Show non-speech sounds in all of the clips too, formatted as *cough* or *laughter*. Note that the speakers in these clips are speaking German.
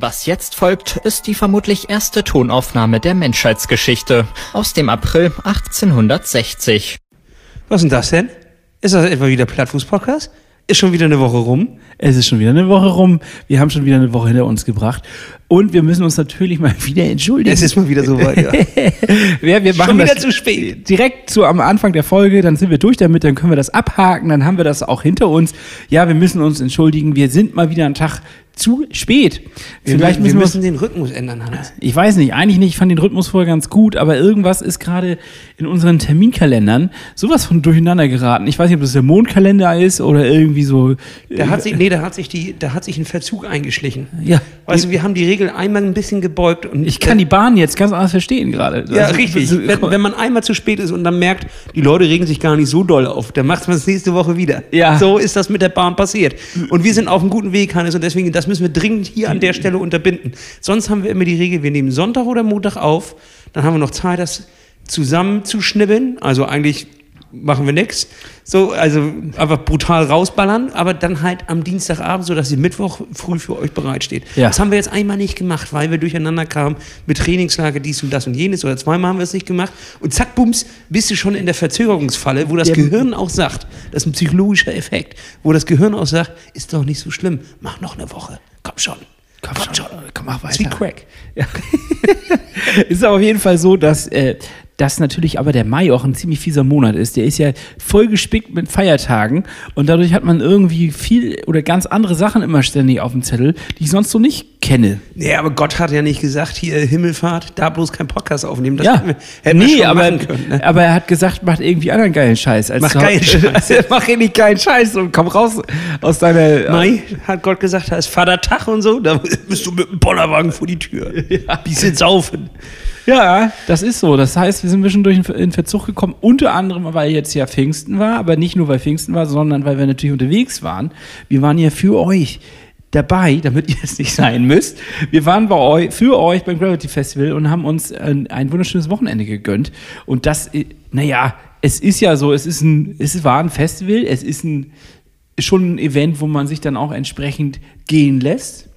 Was jetzt folgt, ist die vermutlich erste Tonaufnahme der Menschheitsgeschichte aus dem April 1860. Was ist denn das denn? Ist das etwa wieder Plattfuß-Podcast? Ist schon wieder eine Woche rum? Es ist schon wieder eine Woche rum. Wir haben schon wieder eine Woche hinter uns gebracht. Und wir müssen uns natürlich mal wieder entschuldigen. Es ist mal wieder so weit, ja. *laughs* ja wir machen schon wieder das zu spät. Direkt zu am Anfang der Folge, dann sind wir durch damit, dann können wir das abhaken, dann haben wir das auch hinter uns. Ja, wir müssen uns entschuldigen. Wir sind mal wieder einen Tag zu spät. Wir, Vielleicht müssen wir müssen den Rhythmus ändern, Hannes. ich weiß nicht, eigentlich nicht, ich fand den Rhythmus vorher ganz gut, aber irgendwas ist gerade in unseren Terminkalendern sowas von durcheinander geraten. Ich weiß nicht, ob das der Mondkalender ist oder irgendwie so. Da hat sich, nee, da hat sich die, da hat sich ein Verzug eingeschlichen. Ja. Weißt du, wir haben die Regel einmal ein bisschen gebeugt und Ich kann die Bahn jetzt ganz anders verstehen gerade. Ja, Also, richtig. Wenn, wenn man einmal zu spät ist und dann merkt, die Leute regen sich gar nicht so doll auf, dann macht man es nächste Woche wieder. Ja. So ist das mit der Bahn passiert. Und wir sind auf einem guten Weg, Hannes, und deswegen, das müssen wir dringend hier an der Stelle unterbinden. Sonst haben wir immer die Regel, wir nehmen Sonntag oder Montag auf, dann haben wir noch Zeit, das zusammenzuschnibbeln. Also eigentlich machen wir nichts. So, also einfach brutal rausballern, aber dann halt am Dienstagabend, sodass sie Mittwoch früh für euch bereitsteht. Ja. Das haben wir jetzt einmal nicht gemacht, weil wir durcheinander kamen mit Trainingslager, dies und das und jenes. Oder zweimal haben wir es nicht gemacht. Und zack, bums, bist du schon in der Verzögerungsfalle, wo das Der- Gehirn auch sagt, das ist ein psychologischer Effekt, wo das Gehirn auch sagt, ist doch nicht so schlimm, mach noch eine Woche. Komm schon. Komm schon, komm, mach Das ist wie weiter. Crack. *laughs* ist aber auf jeden Fall so, dass, äh, dass natürlich aber der Mai auch ein ziemlich fieser Monat ist. Der ist ja voll gespickt mit Feiertagen und dadurch hat man irgendwie viel oder ganz andere Sachen immer ständig auf dem Zettel, die ich sonst so nicht kenne. Nee, aber Gott hat ja nicht gesagt, hier Himmelfahrt, da bloß kein Podcast aufnehmen. Das ja, wir, hätten nee, aber, können. Ne? aber er hat gesagt, macht irgendwie anderen geilen Scheiß. Als Mach geilen *laughs* Scheiß. mach richtig geilen Scheiß und komm raus aus deiner. Mai hat Gott gesagt, da ist Vatertag und so, da bist du mit dem Bollerwagen vor die Tür. *laughs* Ja. Bisschen saufen. Ja, das ist so. Das heißt, wir sind ein bisschen durch in Verzug gekommen, unter anderem, weil jetzt ja Pfingsten war, aber nicht nur, weil Pfingsten war, sondern weil wir natürlich unterwegs waren. Wir waren ja für euch dabei, damit ihr es nicht sein müsst. Wir waren bei euch, für euch beim Gravity Festival und haben uns ein, ein wunderschönes Wochenende gegönnt. Und das, äh, naja, es ist ja so, es ist ein, es war ein Festival, es ist ein, schon ein Event, wo man sich dann auch entsprechend gehen lässt.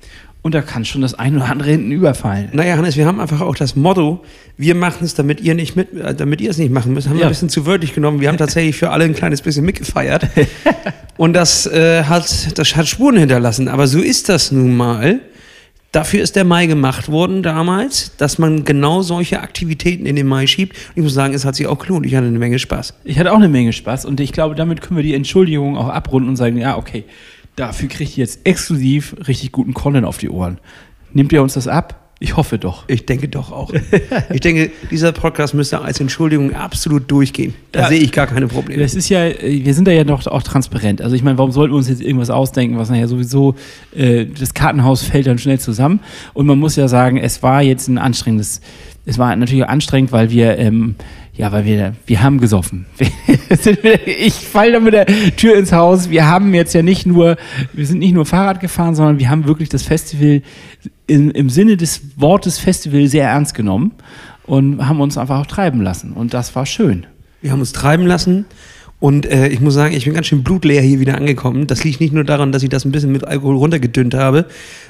Und da kann schon das ein oder andere hinten überfallen. Naja, Hannes, wir haben einfach auch das Motto, wir machen es, damit ihr nicht mit, äh, damit ihr es nicht machen müsst, haben wir Ja. ein bisschen zu wörtlich genommen. Wir haben tatsächlich für alle ein kleines bisschen mitgefeiert. *laughs* Und das äh, hat, das hat Spuren hinterlassen. Aber so ist das nun mal. Dafür ist der Mai gemacht worden damals, dass man genau solche Aktivitäten in den Mai schiebt. Und ich muss sagen, es hat sich auch gelohnt. Ich hatte eine Menge Spaß. Ich hatte auch eine Menge Spaß und ich glaube, damit können wir die Entschuldigung auch abrunden und sagen, ja, okay, dafür kriegt ihr jetzt exklusiv richtig guten Content auf die Ohren. Nehmt ihr uns das ab? Ich hoffe doch. Ich denke doch auch. ich denke, dieser Podcast müsste als Entschuldigung absolut durchgehen. Da Ja. sehe ich gar keine Probleme. Das ist ja, äh, wir sind da ja doch auch transparent. Also ich meine, warum sollten wir uns jetzt irgendwas ausdenken, was nachher sowieso, äh, das Kartenhaus fällt dann schnell zusammen. Und man muss ja sagen, es war jetzt ein anstrengendes, es war natürlich anstrengend, weil wir, ähm, ja, weil wir, wir haben gesoffen. *laughs* ich falle da mit der Tür ins Haus. Wir haben jetzt ja nicht nur, wir sind nicht nur Fahrrad gefahren, sondern wir haben wirklich das Festival in, im Sinne des Wortes Festival sehr ernst genommen und haben uns einfach auch treiben lassen. Und das war schön. Wir haben uns treiben lassen. Und äh, ich muss sagen, ich bin ganz schön blutleer hier wieder angekommen. Das liegt nicht nur daran, dass ich das ein bisschen mit Alkohol runtergedünnt habe,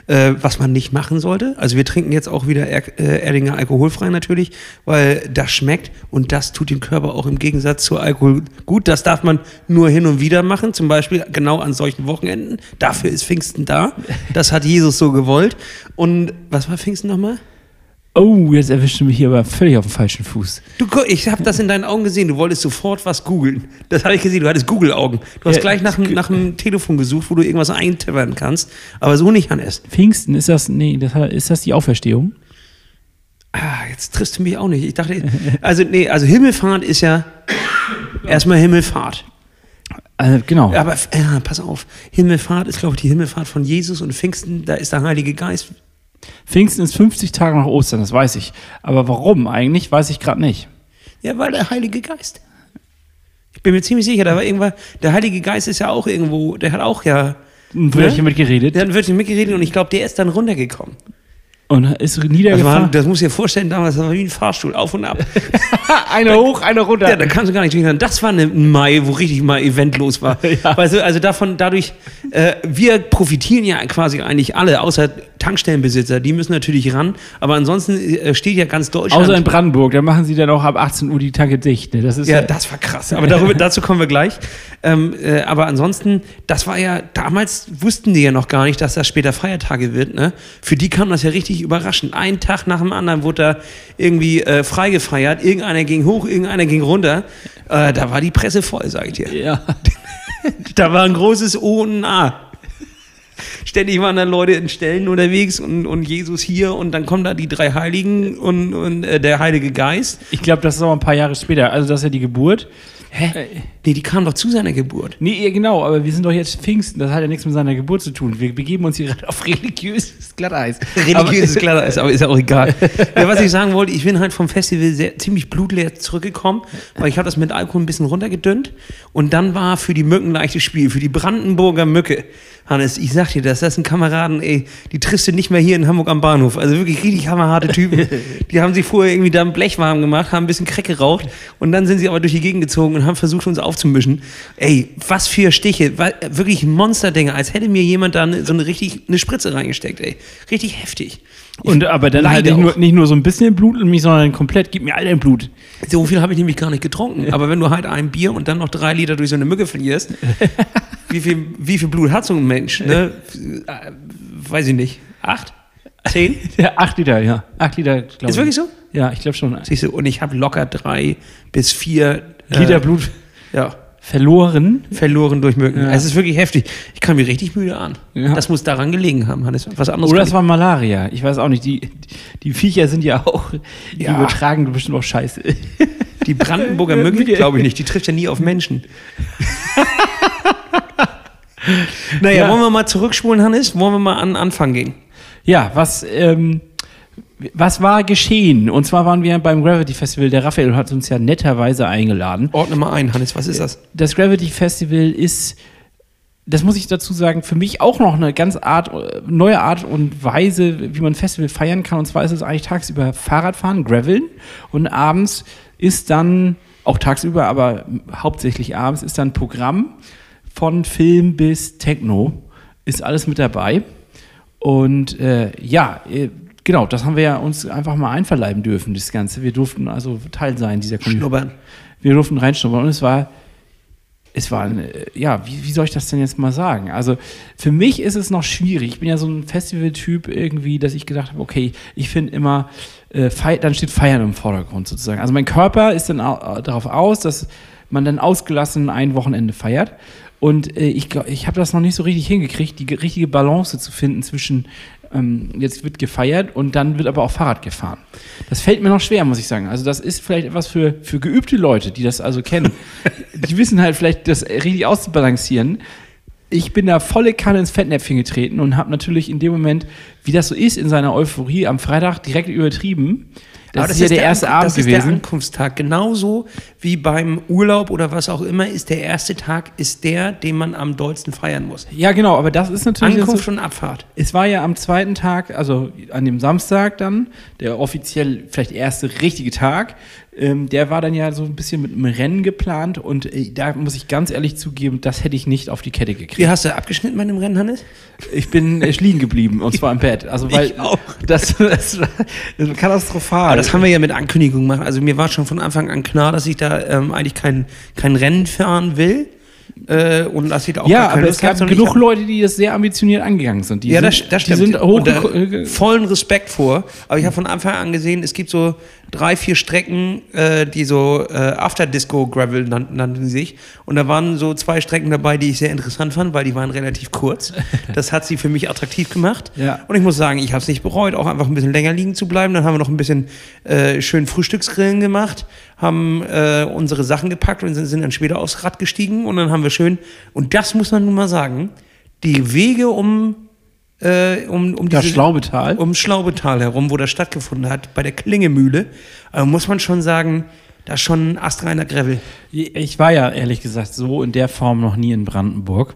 äh, was man nicht machen sollte. Also wir trinken jetzt auch wieder er äh, Erdinger alkoholfrei natürlich, weil das schmeckt und das tut dem Körper auch im Gegensatz zu Alkohol gut. Das darf man nur hin und wieder machen, zum Beispiel genau an solchen Wochenenden. Dafür ist Pfingsten da. Das hat Jesus so gewollt. Und was war Pfingsten nochmal? Oh, jetzt erwischt du mich hier aber völlig auf dem falschen Fuß. Du, ich habe das in deinen Augen gesehen. Du wolltest sofort was googeln. Das habe ich gesehen. Du hattest Google-Augen. Du hast Ja, gleich nach, nach dem Telefon gesucht, wo du irgendwas eintippern kannst. Aber so nicht, Hannes. Pfingsten, ist das, nee, das, ist das die Auferstehung? Ah, jetzt triffst du mich auch nicht. Ich dachte, also nee, also Himmelfahrt ist ja erstmal Himmelfahrt. Also, genau. Aber ja, pass auf, Himmelfahrt ist, glaube ich, die Himmelfahrt von Jesus und Pfingsten, da ist der Heilige Geist. Pfingsten ist 50 Tage nach Ostern, das weiß ich. Aber warum eigentlich, weiß ich gerade nicht. Ja, weil der Heilige Geist. Ich bin mir ziemlich sicher, da war irgendwann, der Heilige Geist ist ja auch irgendwo, der hat auch ja, Ein Wörtchen mitgeredet der hat wirklich mitgeredet und ich glaube, der ist dann runtergekommen. Und ist niedergefahren. das muss ich dir vorstellen, damals das war wie ein Fahrstuhl, auf und ab. *laughs* eine hoch, eine runter. Ja, da kannst du gar nicht durcheinander. Das war ein Mai, wo richtig mal Event los war. *laughs* Ja. Weißt du, also davon, dadurch, äh, wir profitieren ja quasi eigentlich alle, außer Tankstellenbesitzer, die müssen natürlich ran. Aber ansonsten äh, steht ja ganz Deutschland. Außer in Brandenburg, da machen sie dann auch ab 18 Uhr die Tanke dicht. Ne? Das ist Ja, das war krass. Aber darüber, dazu kommen wir gleich. Ähm, äh, aber ansonsten, das war ja, damals wussten die ja noch gar nicht, dass das später Feiertage wird. Ne? Für die kam das ja richtig überraschend. Ein Tag nach dem anderen wurde da irgendwie äh, frei gefeiert. Irgendeiner ging hoch, irgendeiner ging runter. Äh, da war die Presse voll, sag ich dir. ja. *laughs* Da war ein großes O und ein A. Ständig waren da Leute in Stellen unterwegs und, und Jesus hier und dann kommen da die drei Heiligen und, und äh, der Heilige Geist. Ich glaube, das ist auch ein paar Jahre später. Also, das ist ja die Geburt. Hä? Nee, die kamen doch zu seiner Geburt. Nee, genau, aber wir sind doch jetzt Pfingsten. Das hat ja nichts mit seiner Geburt zu tun. Wir begeben uns hier gerade auf religiöses Glatteis. Religiöses ist, aber ist ja auch egal. *laughs* ja, was ich sagen wollte, ich bin halt vom Festival sehr, ziemlich blutleer zurückgekommen, weil ich habe das mit Alkohol ein bisschen runtergedünnt und dann war für die Mücken leichtes Spiel, für die Brandenburger Mücke. Hannes, ich sag dir das, das sind Kameraden, ey, die triffst du nicht mehr hier in Hamburg am Bahnhof. Also wirklich richtig hammerharte Typen. *laughs* Die haben sich vorher irgendwie da ein Blech warm gemacht, haben ein bisschen Crack geraucht und dann sind sie aber durch die Gegend gezogen und haben versucht, uns aufzumischen. Ey, was für Stiche, wirklich Monsterdinge, als hätte mir jemand da ne- so eine richtig, eine Spritze reingesteckt, ey. Richtig heftig. Und aber dann halt nicht nur, nicht nur so ein bisschen Blut in mich, sondern komplett, gib mir all dein Blut. So viel habe ich nämlich gar nicht getrunken. Aber wenn du halt ein Bier und dann noch drei Liter durch so eine Mücke verlierst, *laughs* wie viel, wie viel Blut hat so ein Mensch? Ne? Äh, Weiß ich nicht. Acht? Zehn? *laughs* Ja, acht Liter, ja. Acht Liter, glaube ich. Ist wirklich so? Ja, ich glaube schon. Siehst du, und ich habe locker drei bis vier Liter äh, Blut ja, verloren. verloren durch Mücken. Ja. Es ist wirklich heftig. Ich kam mir richtig müde an. Ja. Das muss daran gelegen haben, Hannes. Was anderes Oder kann es war Malaria. Ich weiß auch nicht. Die, die Viecher sind ja auch, die Ja. übertragen bestimmt auch Scheiße. die Brandenburger *laughs* Mücke, Mücke. glaube ich nicht. Die trifft ja nie auf Menschen. *laughs* naja, Ja. wollen wir mal zurückspulen, Hannes? Wollen wir mal an den Anfang gehen? Ja, was, ähm, was war geschehen? Und zwar waren wir beim Gravity Festival. Der Raphael hat uns ja netterweise eingeladen. Ordne mal ein, Hannes. Was ist das? Das Gravity Festival ist, das muss ich dazu sagen, für mich auch noch eine ganz Art, neue Art und Weise, wie man ein Festival feiern kann. Und zwar ist es eigentlich tagsüber Fahrradfahren, Graveln und abends ist dann, auch tagsüber, aber hauptsächlich abends, ist dann ein Programm von Film bis Techno. Ist alles mit dabei. Und äh, ja, äh, genau, das haben wir ja uns einfach mal einverleiben dürfen, das Ganze. Wir durften also Teil sein dieser Community. Schnuppern. Wir durften reinschnuppern und es war, es war, eine, ja, wie, wie soll ich das denn jetzt mal sagen? Also für mich ist es noch schwierig. Ich bin ja so ein Festivaltyp irgendwie, dass ich gedacht habe, okay, ich finde immer, äh, dann steht Feiern im Vordergrund sozusagen. Also mein Körper ist dann äh, darauf aus, dass man dann ausgelassen ein Wochenende feiert. Und äh, ich, ich habe das noch nicht so richtig hingekriegt, die ge- richtige Balance zu finden zwischen ähm, jetzt wird gefeiert und dann wird aber auch Fahrrad gefahren. Das fällt mir noch schwer, muss ich sagen. Also das ist vielleicht etwas für, für geübte Leute, die das also kennen. *laughs* die wissen halt vielleicht, das richtig auszubalancieren. Ich bin da volle Kanne ins Fettnäpfchen getreten und habe natürlich in dem Moment, wie das so ist, in seiner Euphorie am Freitag direkt übertrieben. Das, Aber ist ja der, erste Ankunft- Abend das ist der gewesen. Ankunftstag. Genauso wie beim Urlaub oder was auch immer ist der erste Tag ist der, den man am dollsten feiern muss. Ja, genau, aber das ist natürlich. so- Ankunft und Abfahrt. Es war ja am zweiten Tag, also an dem Samstag dann, der offiziell vielleicht erste richtige Tag, ähm, der war dann ja so ein bisschen mit einem Rennen geplant und äh, da muss ich ganz ehrlich zugeben, das hätte ich nicht auf die Kette gekriegt. Wie hast du abgeschnitten bei dem Rennen, Hannes? Ich bin äh, liegen geblieben und zwar im Bett. Also weil Ich auch. Das, das, *laughs* das war katastrophal. Aber das haben wir ja mit Ankündigung gemacht. Also mir war schon von Anfang an klar, dass ich da ähm, eigentlich kein, kein Rennen fahren will. Äh, und dass ich da auch ja, aber es gab genug hab- Leute, die das sehr ambitioniert angegangen sind. Die Ja, sind, das, das Die stimmt. sind hoch. Vollen Respekt vor. Aber ich habe von Anfang an gesehen, es gibt so drei, vier Strecken, äh, die so äh, After Disco Gravel nannten, nannten sie sich. Und da waren so zwei Strecken dabei, die ich sehr interessant fand, weil die waren relativ kurz. *laughs* Das hat sie für mich attraktiv gemacht. Ja. Und ich muss sagen, ich habe es nicht bereut, auch einfach ein bisschen länger liegen zu bleiben. Dann haben wir noch ein bisschen äh, schön Frühstücksgrillen gemacht, haben äh, unsere Sachen gepackt und sind, sind dann später aufs Rad gestiegen. Und dann haben wir schön, und das muss man nun mal sagen, die Wege um äh, um, um Das diese- Schlaubetal. Um Schlaubetal herum, wo das stattgefunden hat, bei der Klingemühle, äh, muss man schon sagen, da ist schon ein astreiner Gravel. Ich war ja ehrlich gesagt so in der Form noch nie in Brandenburg.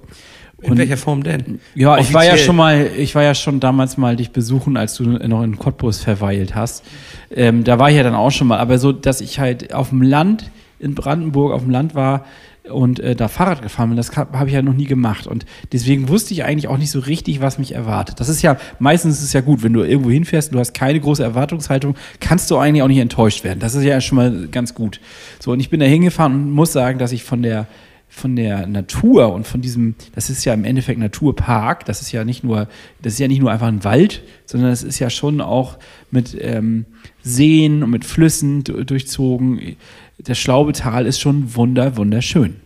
In Und- welcher Form denn? Ja, ich war ja Offiziell. schon mal, ich war ja schon damals mal dich besuchen, als du noch in Cottbus verweilt hast. Ähm, da war ich ja dann auch schon mal, aber so, dass ich halt auf dem Land in Brandenburg auf dem Land war, und äh, da Fahrrad gefahren bin. Das habe ich ja noch nie gemacht. Und deswegen wusste ich eigentlich auch nicht so richtig, was mich erwartet. Das ist ja, meistens ist es ja gut, wenn du irgendwo hinfährst und du hast keine große Erwartungshaltung, kannst du eigentlich auch nicht enttäuscht werden. Das ist ja schon mal ganz gut. So, und ich bin da hingefahren und muss sagen, dass ich von der von der Natur und von diesem, das ist ja im Endeffekt Naturpark, das ist ja nicht nur, das ist ja nicht nur einfach ein Wald, sondern es ist ja schon auch mit ähm, Seen und mit Flüssen durchzogen. Das Schlaubetal ist schon wunder, wunderschön.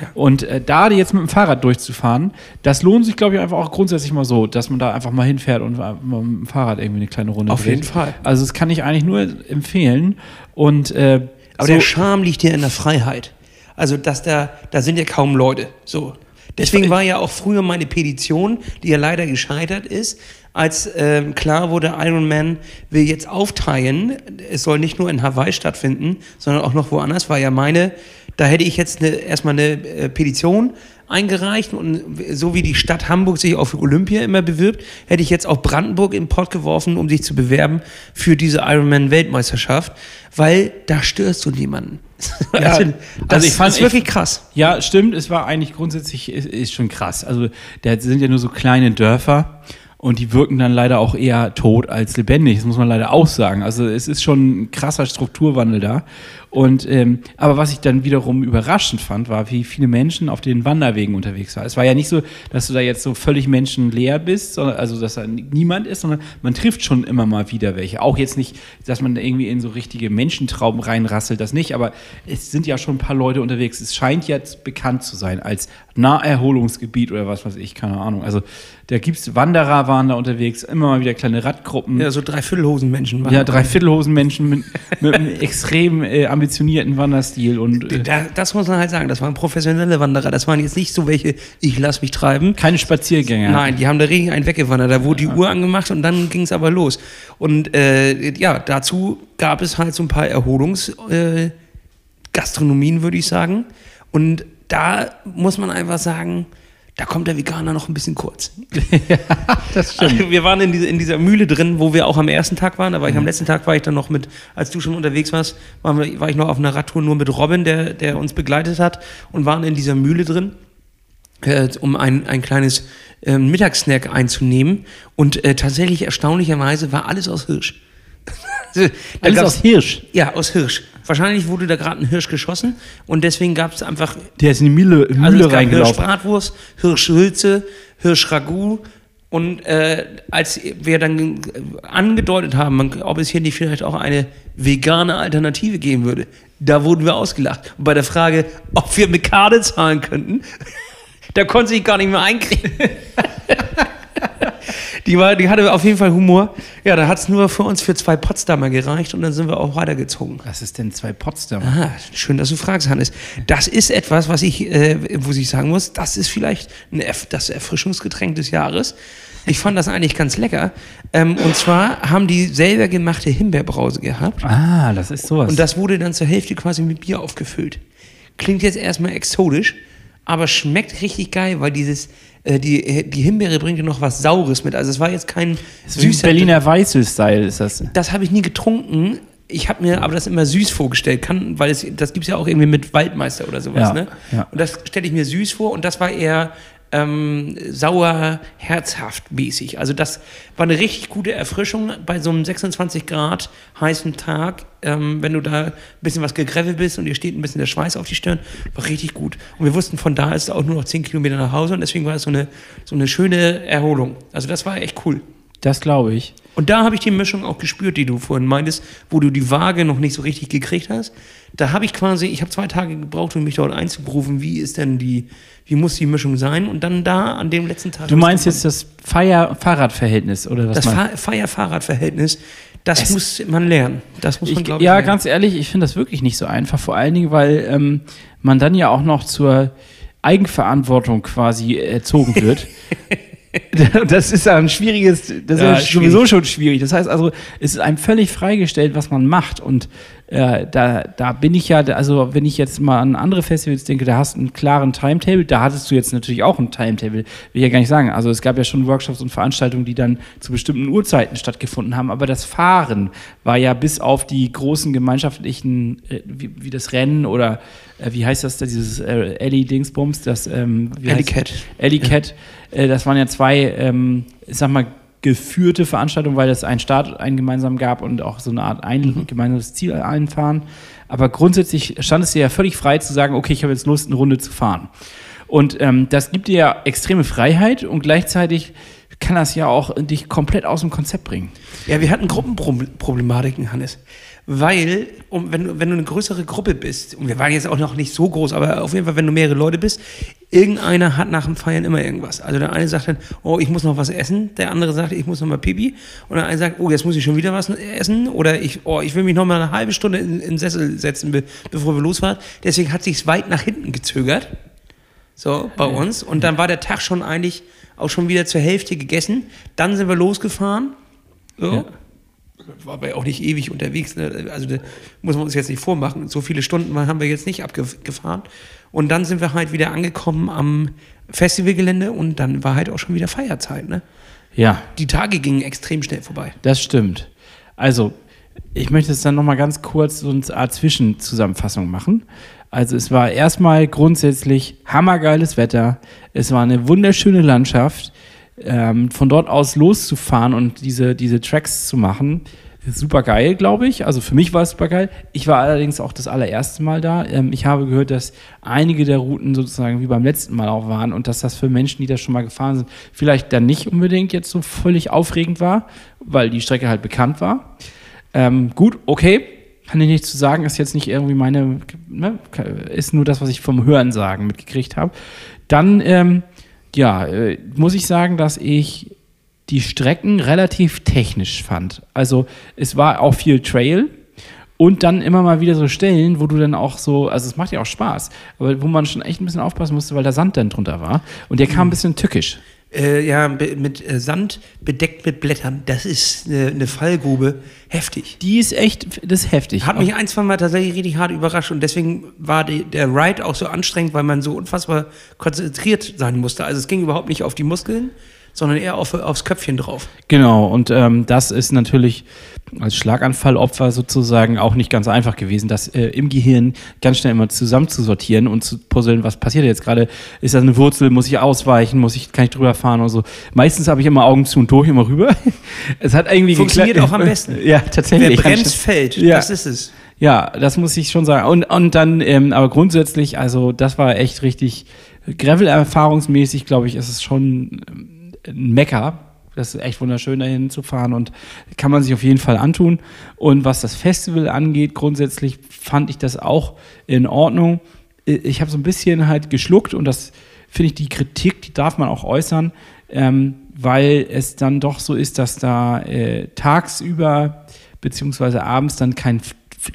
Ja. Und äh, da jetzt mit dem Fahrrad durchzufahren, das lohnt sich, glaube ich, einfach auch grundsätzlich mal so, dass man da einfach mal hinfährt und äh, mit dem Fahrrad irgendwie eine kleine Runde Auf dreht. jeden Fall. Also das kann ich eigentlich nur empfehlen. Und äh, aber so der Charme liegt ja in der Freiheit. Also, dass da, da sind ja kaum Leute. So. Deswegen war ja auch früher meine Petition, die ja leider gescheitert ist, als ähm, klar wurde, Iron Man will jetzt aufteilen. Es soll nicht nur in Hawaii stattfinden, sondern auch noch woanders. War ja meine, da hätte ich jetzt eine, erstmal eine äh, Petition eingereicht und so wie die Stadt Hamburg sich auf Olympia immer bewirbt, hätte ich jetzt auch Brandenburg im Pott geworfen, um sich zu bewerben für diese Ironman-Weltmeisterschaft, weil da störst du niemanden. *laughs* Ja, also, das also ich fand ist wirklich krass. Ja, stimmt. Es war eigentlich grundsätzlich ist, ist schon krass. Also da sind ja nur so kleine Dörfer und die wirken dann leider auch eher tot als lebendig. Das muss man leider auch sagen. Also es ist schon ein krasser Strukturwandel da. Und ähm, aber was ich dann wiederum überraschend fand, war, wie viele Menschen auf den Wanderwegen unterwegs waren. Es war ja nicht so, dass du da jetzt so völlig menschenleer bist, sondern, also dass da niemand ist, sondern man trifft schon immer mal wieder welche. Auch jetzt nicht, dass man da irgendwie in so richtige Menschentrauben reinrasselt, das nicht, aber es sind ja schon ein paar Leute unterwegs. Es scheint jetzt bekannt zu sein als Naherholungsgebiet oder was weiß ich, keine Ahnung. Also da gibt es Wanderer waren da unterwegs, immer mal wieder kleine Radgruppen. Ja, so Dreiviertelhosen-Menschen waren Ja, Dreiviertelhosen-Menschen mit, *laughs* mit einem extrem äh, ambitionierten Wanderstil. Und, äh, da, das muss man halt sagen, das waren professionelle Wanderer. Das waren jetzt nicht so welche, ich lass mich treiben. Keine Spaziergänger. Nein, die haben da Regen einen weggewandert. Da wurde die Uhr angemacht und dann ging es aber los. Und äh, ja, dazu gab es halt so ein paar Erholungsgastronomien, äh, würde ich sagen. Und da muss man einfach sagen, da kommt der Veganer noch ein bisschen kurz. ja, *laughs* das stimmt. Also wir waren in, diese, in, dieser Mühle drin, wo wir auch am ersten Tag waren. Da war ich mhm. am letzten Tag war ich dann noch mit, als du schon unterwegs warst, war, war ich noch auf einer Radtour nur mit Robin, der, der uns begleitet hat und waren in dieser Mühle drin, äh, um ein, ein kleines äh, Mittagssnack einzunehmen. Und äh, tatsächlich erstaunlicherweise war alles aus Hirsch. *laughs* alles aus Hirsch? Ja, aus Hirsch. Wahrscheinlich wurde da gerade ein Hirsch geschossen und deswegen gab es einfach. Der ist in die Mühle, Mühle also es reingelaufen. Hirschbratwurst, Hirschhülze, Hirschragout. Und äh, als wir dann angedeutet haben, ob es hier nicht vielleicht auch eine vegane Alternative geben würde, da wurden wir ausgelacht. Und bei der Frage, ob wir mit Karte zahlen könnten, *laughs* da konnte ich gar nicht mehr einkriegen. *laughs* Die, war, die hatte auf jeden Fall Humor. Ja, da hat es nur für uns für zwei Potsdamer gereicht und dann sind wir auch weitergezogen. Was ist denn zwei Potsdamer? Aha, schön, dass du fragst, Hannes. Das ist etwas, was ich, äh, wo ich sagen muss, das ist vielleicht das Erfrischungsgetränk des Jahres. Ich fand das eigentlich ganz lecker. Ähm, und zwar haben die selber gemachte Himbeerbrause gehabt. Ah, das ist sowas. Und das wurde dann zur Hälfte quasi mit Bier aufgefüllt. Klingt jetzt erstmal exotisch, aber schmeckt richtig geil, weil dieses die, die Himbeere bringt ja noch was Saures mit. Also es war jetzt kein süßer... Berliner Weißel-Style ist das. Das habe ich nie getrunken. Ich habe mir aber das immer süß vorgestellt, kann, weil es, das gibt es ja auch irgendwie mit Waldmeister oder sowas. Ja, ne? Ja. Und das stelle ich mir süß vor und das war eher ähm, sauer, herzhaft mäßig. Also das war eine richtig gute Erfrischung bei so einem 26 Grad heißen Tag. Ähm, wenn du da ein bisschen was gegrevelt bist und dir steht ein bisschen der Schweiß auf die Stirn, war richtig gut. Und wir wussten, von da ist es auch nur noch 10 Kilometer nach Hause und deswegen war es so eine, so eine schöne Erholung. Also das war echt cool. Das glaube ich. Und da habe ich die Mischung auch gespürt, die du vorhin meintest, wo du die Waage noch nicht so richtig gekriegt hast. Da habe ich quasi, ich habe zwei Tage gebraucht, um mich dort einzuberufen, wie ist denn die, wie muss die Mischung sein? Und dann da an dem letzten Tag. Du meinst jetzt das Feier-Fahrrad-Verhältnis oder was? Das Feier-Fahrrad-Verhältnis, das es muss man lernen. Das muss man, glaube ich. Ja, lernen. ganz ehrlich, ich finde das wirklich nicht so einfach. Vor allen Dingen, weil ähm, man dann ja auch noch zur Eigenverantwortung quasi erzogen wird. *laughs* *laughs* das ist ja ein schwieriges, das ja, ist ja sowieso schon schwierig. Das heißt also, es ist einem völlig freigestellt, was man macht. Und äh, da, da bin ich ja, also wenn ich jetzt mal an andere Festivals denke, da hast du einen klaren Timetable, da hattest du jetzt natürlich auch ein Timetable, will ich ja gar nicht sagen. Also es gab ja schon Workshops und Veranstaltungen, die dann zu bestimmten Uhrzeiten stattgefunden haben, aber das Fahren war ja bis auf die großen gemeinschaftlichen, äh, wie, wie das Rennen oder äh, wie heißt das da, dieses äh, Ellie-Dingsbums, das ähm, heißt- Cat. Alley Cat, äh, das waren ja zwei, ähm, ich sag mal, geführte Veranstaltungen, weil es einen Start, einen gemeinsamen gab und auch so eine Art ein gemeinsames Ziel einfahren. Aber grundsätzlich stand es dir ja völlig frei zu sagen, okay, ich habe jetzt Lust, eine Runde zu fahren. Und ähm, das gibt dir ja extreme Freiheit und gleichzeitig kann das ja auch dich komplett aus dem Konzept bringen. Ja, wir hatten Gruppenproblematiken, Hannes. Weil, um, wenn, wenn du eine größere Gruppe bist, und wir waren jetzt auch noch nicht so groß, aber auf jeden Fall, wenn du mehrere Leute bist, irgendeiner hat nach dem Feiern immer irgendwas. Also der eine sagt dann, oh, ich muss noch was essen, der andere sagt, ich muss noch mal Pipi, und der eine sagt, oh, jetzt muss ich schon wieder was essen, oder ich, oh, ich will mich noch mal eine halbe Stunde in, in den Sessel setzen, be, bevor wir losfahren. Deswegen hat sich's weit nach hinten gezögert. So, bei uns. Und dann war der Tag schon eigentlich auch schon wieder zur Hälfte gegessen. Dann sind wir losgefahren. So. Ja. War aber auch nicht ewig unterwegs. Ne? Also da muss man uns jetzt nicht vormachen. So viele Stunden haben wir jetzt nicht abgefahren. Und dann sind wir halt wieder angekommen am Festivalgelände und dann war halt auch schon wieder Feierzeit. Ne? Ja, Die Tage gingen extrem schnell vorbei. Das stimmt. Also, ich möchte jetzt dann nochmal ganz kurz so eine Art Zwischenzusammenfassung machen. Also, es war erstmal grundsätzlich hammergeiles Wetter. Es war eine wunderschöne Landschaft. Ähm, von dort aus loszufahren und diese, diese Tracks zu machen, super geil, glaube ich. Also für mich war es super geil. Ich war allerdings auch das allererste Mal da. Ähm, ich habe gehört, dass einige der Routen sozusagen wie beim letzten Mal auch waren und dass das für Menschen, die da schon mal gefahren sind, vielleicht dann nicht unbedingt jetzt so völlig aufregend war, weil die Strecke halt bekannt war. Ähm, gut, okay. Kann ich nichts zu sagen, ist jetzt nicht irgendwie meine, ne, ist nur das, was ich vom Hörensagen mitgekriegt habe. Dann, ähm, ja, äh, muss ich sagen, dass ich die Strecken relativ technisch fand. Also es war auch viel Trail und dann immer mal wieder so Stellen, wo du dann auch so, also es macht ja auch Spaß, aber wo man schon echt ein bisschen aufpassen musste, weil da Sand dann drunter war. Und der kam ein bisschen tückisch. Äh, ja, mit äh, Sand bedeckt mit Blättern. Das ist eine, eine Fallgrube. Heftig. Die ist echt, das ist heftig. Hat mich ein, zwei Mal tatsächlich richtig hart überrascht und deswegen war die, der Ride auch so anstrengend, weil man so unfassbar konzentriert sein musste. Also es ging überhaupt nicht auf die Muskeln, sondern eher auf, aufs Köpfchen drauf. Genau, und ähm, das ist natürlich als Schlaganfallopfer sozusagen auch nicht ganz einfach gewesen, das äh, im Gehirn ganz schnell immer zusammenzusortieren und zu puzzeln, was passiert jetzt gerade? Ist das eine Wurzel? Muss ich ausweichen? Muss ich, kann ich drüber fahren oder so? Meistens habe ich immer Augen zu und durch, immer rüber. *laughs* es hat irgendwie Funktioniert auch am *laughs* besten. Ja, tatsächlich. Wer bremst, fällt. Ja. Das ist es. Ja, das muss ich schon sagen. Und, und dann, ähm, aber grundsätzlich, also das war echt richtig Gravel-erfahrungsmäßig, glaube ich, ist es schon ähm, ein Mecker. Das ist echt wunderschön, dahin zu fahren und kann man sich auf jeden Fall antun. Und was das Festival angeht, grundsätzlich fand ich das auch in Ordnung. Ich habe so ein bisschen halt geschluckt und das finde ich die Kritik, die darf man auch äußern, ähm, weil es dann doch so ist, dass da äh, tagsüber beziehungsweise abends dann kein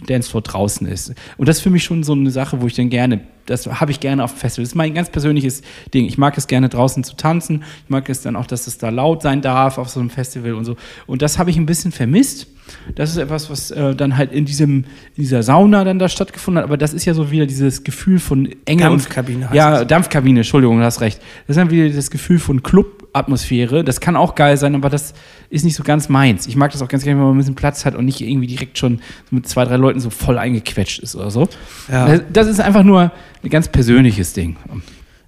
Dancefloor draußen ist. Und das ist für mich schon so eine Sache, wo ich dann gerne, das habe ich gerne auf dem Festival. Das ist mein ganz persönliches Ding. Ich mag es gerne draußen zu tanzen. Ich mag es dann auch, dass es da laut sein darf auf so einem Festival und so. Und das habe ich ein bisschen vermisst. Das ist etwas, was äh, dann halt in diesem, in dieser Sauna dann da stattgefunden hat. Aber das ist ja so wieder dieses Gefühl von Enge Dampfkabine und Ja. Dampfkabine, Entschuldigung, du hast recht. Das ist dann wieder das Gefühl von Club-Atmosphäre. Das kann auch geil sein, aber das ist nicht so ganz meins. Ich mag das auch ganz gerne, wenn man ein bisschen Platz hat und nicht irgendwie direkt schon mit zwei, drei Leuten so voll eingequetscht ist oder so. Ja. Das, das ist einfach nur ein ganz persönliches Ding.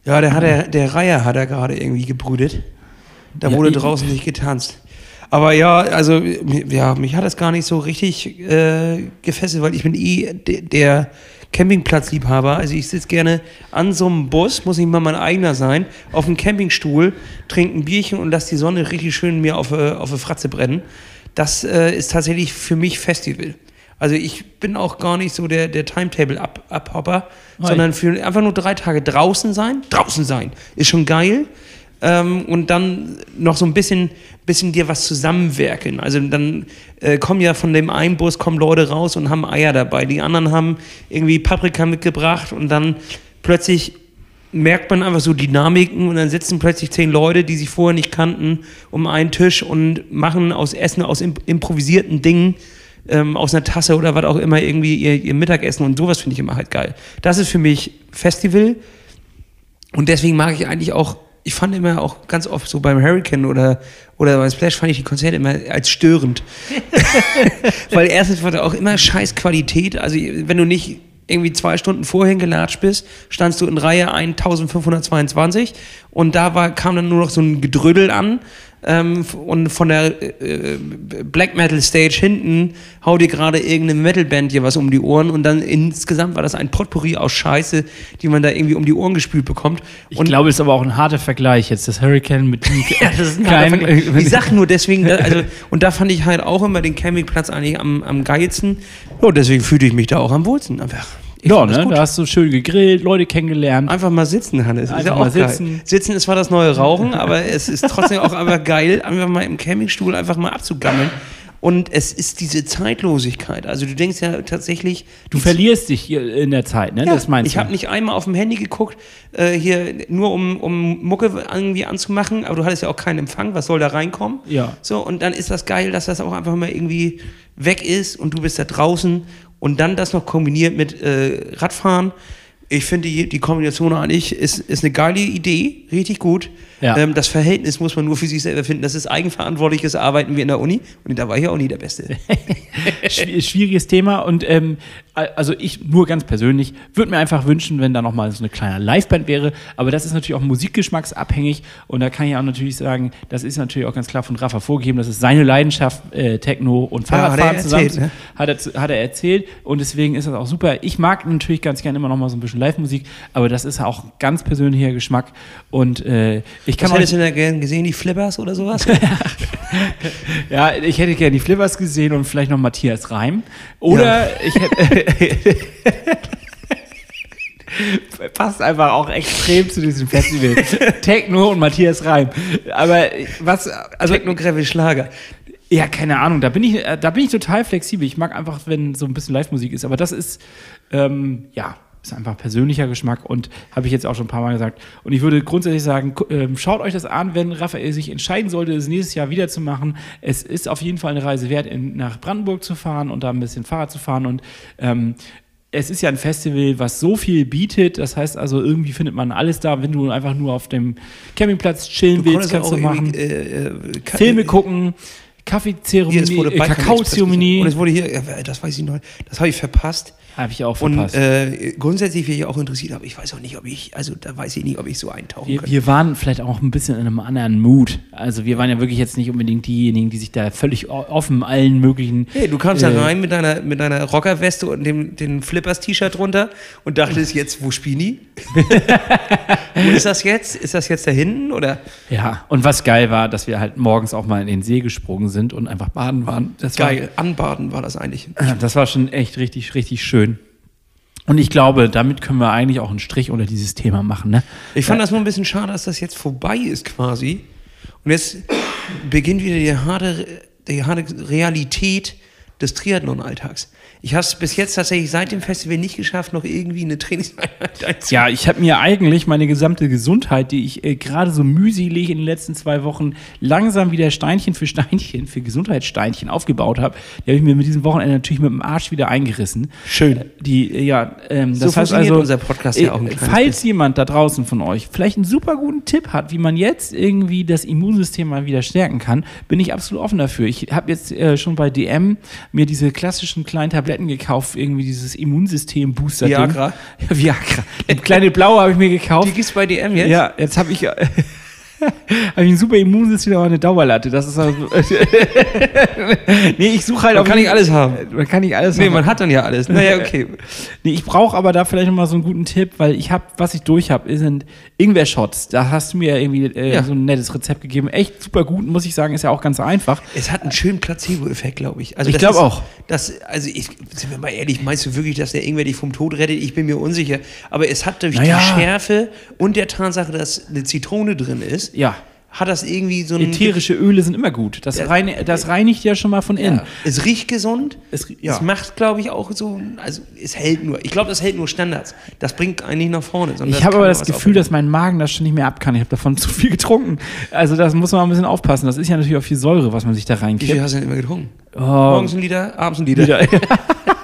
Ja, der, hat der, der Reiher hat er gerade irgendwie gebrütet. Da Ja, wurde draußen nicht getanzt. Aber ja, also ja, mich hat das gar nicht so richtig äh, gefesselt, weil ich bin eh de, der Campingplatzliebhaber. Also ich sitze gerne an so einem Bus, muss nicht mal mein eigener sein, auf einem Campingstuhl, trinke ein Bierchen und lasse die Sonne richtig schön mir auf, äh, auf die Fratze brennen. Das äh, ist tatsächlich für mich Festival. Also ich bin auch gar nicht so der, der Timetable-Abhopper, sondern für einfach nur drei Tage draußen sein. Draußen sein ist schon geil. Ähm, und dann noch so ein bisschen, bisschen dir was zusammenwerkeln. Also dann äh, kommen ja von dem einen Bus kommen Leute raus und haben Eier dabei. Die anderen haben irgendwie Paprika mitgebracht und dann plötzlich merkt man einfach so Dynamiken und dann sitzen plötzlich zehn Leute, die sich vorher nicht kannten, um einen Tisch und machen aus Essen, aus imp improvisierten Dingen ähm, aus einer Tasse oder was auch immer irgendwie ihr, ihr Mittagessen und sowas finde ich immer halt geil. Das ist für mich Festival und deswegen mag ich eigentlich auch, ich fand immer auch ganz oft so beim Hurricane oder, oder beim Splash fand ich die Konzerte immer als störend. *laughs* Weil erstens war da auch immer scheiß Qualität, also wenn du nicht irgendwie zwei Stunden vorhin gelatscht bist, standst du in Reihe 1522 und da war, kam dann nur noch so ein Gedrödel an ähm, und von der äh, Black Metal Stage hinten hau dir gerade irgendeine Metalband hier was um die Ohren und dann insgesamt war das ein Potpourri aus Scheiße, die man da irgendwie um die Ohren gespült bekommt. Ich und glaube, es ist aber auch ein harter Vergleich jetzt, das Hurricane mit dem. *laughs* das ist ein kein, *laughs* ich sag nur deswegen, also, *laughs* und da fand ich halt auch immer den Campingplatz eigentlich am, am geilsten. Ja, deswegen fühlte ich mich da auch am wohlsten einfach. Ich Ja, ne? Da hast du schön gegrillt, Leute kennengelernt. Einfach mal sitzen, Hannes. Ist Einfach ja auch mal geil. sitzen. Sitzen ist zwar das neue Rauchen, aber es ist trotzdem auch einfach geil, einfach mal im Campingstuhl einfach mal abzugammeln. Und es ist diese Zeitlosigkeit. Also du denkst ja tatsächlich, Du verlierst dich hier in der Zeit, ne? ja, das meinst ich du? habe nicht einmal auf dem Handy geguckt, äh, hier nur um, um Mucke irgendwie anzumachen, aber du hattest ja auch keinen Empfang, was soll da reinkommen? Ja. So, und dann ist das geil, dass das auch einfach mal irgendwie weg ist und du bist da draußen und dann das noch kombiniert mit äh, Radfahren. Ich finde, die, die Kombination eigentlich ist, ist eine geile Idee, richtig gut. Ja. Ähm, das Verhältnis muss man nur für sich selber finden. Das ist eigenverantwortliches Arbeiten wie in der Uni. Und da war ich ja auch nie der Beste. *laughs* Schwi- schwieriges Thema und ähm, also ich nur ganz persönlich würde mir einfach wünschen, wenn da noch mal so eine kleine Liveband wäre, aber das ist natürlich auch musikgeschmacksabhängig und da kann ich auch natürlich sagen, das ist natürlich auch ganz klar von Rafa vorgegeben, das ist seine Leidenschaft äh, Techno und Ja, hat er Fahrradfahren zusammen erzählt, ne? hat, er, hat er erzählt und deswegen ist das auch super. Ich mag natürlich ganz gerne immer noch mal so ein bisschen Live-Musik, aber das ist auch ganz persönlicher Geschmack und äh, ich kann Was hättest du denn gern gesehen, die Flippers oder sowas? *laughs* Ja, ich hätte gerne die Flippers gesehen und vielleicht noch Matthias Reim. Oder *laughs* ich hätte. Passt einfach auch extrem zu diesem Festival. Techno und Matthias Reim. Aber was, also, Techno-Gravel Schlager. ja, keine Ahnung, da bin ich, äh, da bin ich total flexibel. Ich mag einfach, wenn so ein bisschen Live-Musik ist. Aber das ist, ähm, ja, ist einfach persönlicher Geschmack und habe ich jetzt auch schon ein paar Mal gesagt. Und ich würde grundsätzlich sagen, ähm, schaut euch das an, wenn Raphael sich entscheiden sollte, es nächstes Jahr wieder zu machen. Es ist auf jeden Fall eine Reise wert, in, nach Brandenburg zu fahren und da ein bisschen Fahrrad zu fahren. Und ähm, es ist ja ein Festival, was so viel bietet. Das heißt also, irgendwie findet man alles da. Wenn du einfach nur auf dem Campingplatz chillen willst, kannst du machen. äh, äh, Ka- Filme gucken, Hier, es Kaffeezeremonie, äh, Kakaozeremonie. Und es wurde hier, das weiß ich noch, das habe ich verpasst. Habe ich auch Und verpasst. äh, grundsätzlich wäre ich auch interessiert, aber ich weiß auch nicht, ob ich, also da weiß ich nicht, ob ich so eintauchen wir, könnte. wir waren vielleicht auch ein bisschen in einem anderen Mut. Also wir waren ja wirklich jetzt nicht unbedingt diejenigen, die sich da völlig offen allen möglichen. Hey, du kamst äh, da rein mit deiner, mit deiner Rockerweste und dem, den Flippers-T-Shirt drunter und dachtest jetzt, wo Spini? *laughs* wo ist das jetzt? Ist das jetzt da hinten oder? Ja, und was geil war, dass wir halt morgens auch mal in den See gesprungen sind und einfach baden waren. Das Geil, anbaden war das eigentlich. War, das war schon echt richtig, richtig schön. Und ich glaube, damit können wir eigentlich auch einen Strich unter dieses Thema machen. Ne? Ich fand das nur ein bisschen schade, dass das jetzt vorbei ist quasi. Und jetzt beginnt wieder die harte, die harte Realität des Triathlon-Alltags. Ich habe es bis jetzt tatsächlich seit dem Festival nicht geschafft, noch irgendwie eine Trainingseinheit *laughs* einzubauen. Ja, ich habe mir eigentlich meine gesamte Gesundheit, die ich äh, gerade so mühselig in den letzten zwei Wochen langsam wieder Steinchen für Steinchen, für Gesundheitssteinchen aufgebaut habe, die habe ich mir mit diesem Wochenende natürlich mit dem Arsch wieder eingerissen. Schön. Die, äh, ja, ähm, So das heißt funktioniert also, unser Podcast ja auch äh, falls jemand da draußen von euch vielleicht einen super guten Tipp hat, wie man jetzt irgendwie das Immunsystem mal wieder stärken kann, bin ich absolut offen dafür. Ich habe jetzt äh, schon bei DM mir diese klassischen kleinen Tabletten gekauft, irgendwie dieses Immunsystem-Booster. Viagra? *laughs* Ja, Viagra. Die kleine blaue habe ich mir gekauft. Die gibt's bei DM jetzt? Ja, jetzt habe ich, *laughs* hab ich ein super Immunsystem, aber eine Dauerlatte. Das ist also, *laughs* nee, ich suche halt Man auf kann nicht alles haben. Man kann nicht alles Nee, haben. man hat dann ja alles. Naja, okay. Nee, ich brauche aber da vielleicht nochmal so einen guten Tipp, weil ich habe, was ich durch habe, sind Ingwer-Shots. Da hast du mir irgendwie äh, Ja. so ein nettes Rezept gegeben. Echt super gut, muss ich sagen, ist ja auch ganz einfach. Es hat einen schönen Placebo-Effekt, glaube ich. Also Ich das glaub ist- auch. Das, also ich, sind wir mal ehrlich, meinst du wirklich, dass der irgendwer dich vom Tod rettet? Ich bin mir unsicher. Aber es hat durch Naja. die Schärfe und der Tatsache, dass eine Zitrone drin ist, Ja. hat das irgendwie so ein. Ätherische Öle sind immer gut. Das, Ja. rein, das reinigt ja schon mal von innen. Ja. Es riecht gesund. Es- Es, ja. macht, glaube ich, auch so. Also, es hält nur. Ich glaube, das hält nur Standards. Das bringt eigentlich nach vorne. Ich habe aber das Gefühl, dass mein Magen das schon nicht mehr ab kann. Ich habe davon *laughs* zu viel getrunken. Also das muss man ein bisschen aufpassen. Das ist ja natürlich auch viel Säure, was man sich da Wie viel reinkippt. hast du denn immer getrunken? Oh, Morgens ein Liter, abends ein Liter. wieder. *laughs*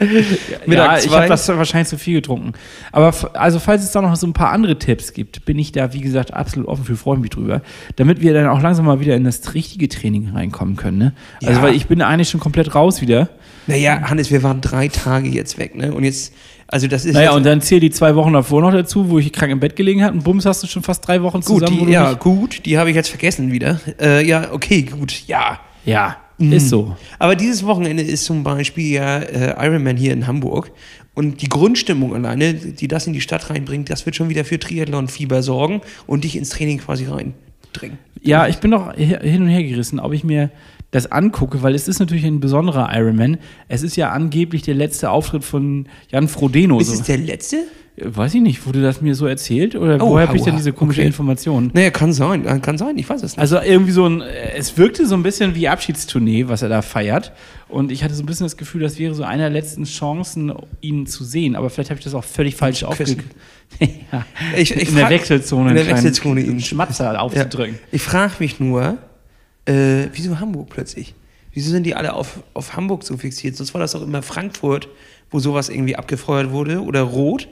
*laughs* Ja, ich habe das wahrscheinlich zu viel getrunken. Aber also falls es da noch so ein paar andere Tipps gibt, bin ich da, wie gesagt, absolut offen für, freue mich drüber. Damit wir dann auch langsam mal wieder in das richtige Training reinkommen können. Ne? Also Ja. weil ich bin eigentlich schon komplett raus wieder. Naja, Hannes, wir waren drei Tage jetzt weg, ne? Und jetzt, also das ist Naja, und dann zähl die zwei Wochen davor noch dazu, wo ich krank im Bett gelegen habe und bums hast du schon fast drei Wochen gut, zusammen. die, ja, gut, die habe ich jetzt vergessen wieder. Äh, ja, okay, gut, ja. ja. Ist so. Aber dieses Wochenende ist zum Beispiel ja äh, Ironman hier in Hamburg. Und die Grundstimmung alleine, die das in die Stadt reinbringt, das wird schon wieder für Triathlon-Fieber sorgen und dich ins Training quasi reindrängen. Ja, ich bin noch hi- hin und her gerissen, ob ich mir das angucke, weil es ist natürlich ein besonderer Ironman. Es ist ja angeblich der letzte Auftritt von Jan Frodeno. Ist So. es der letzte? Weiß ich nicht, wurde das mir so erzählt? Oder Oh, woher habe ich denn diese komische okay. Information? Naja, kann sein, äh, kann sein, ich weiß es nicht. Also irgendwie so ein, es wirkte so ein bisschen wie Abschiedstournee, was er da feiert. Und ich hatte so ein bisschen das Gefühl, das wäre so einer der letzten Chancen, ihn zu sehen. Aber vielleicht habe ich das auch völlig falsch aufgegriffen. *laughs* ja. Ich- ich in der Wechselzone in der Wechselzone ihn- Schmatzer aufzudrücken. Ich frage mich nur, äh, wieso Hamburg plötzlich? Wieso sind die alle auf, auf Hamburg so fixiert? Sonst war das doch immer Frankfurt, wo sowas irgendwie abgefeuert wurde oder Rot.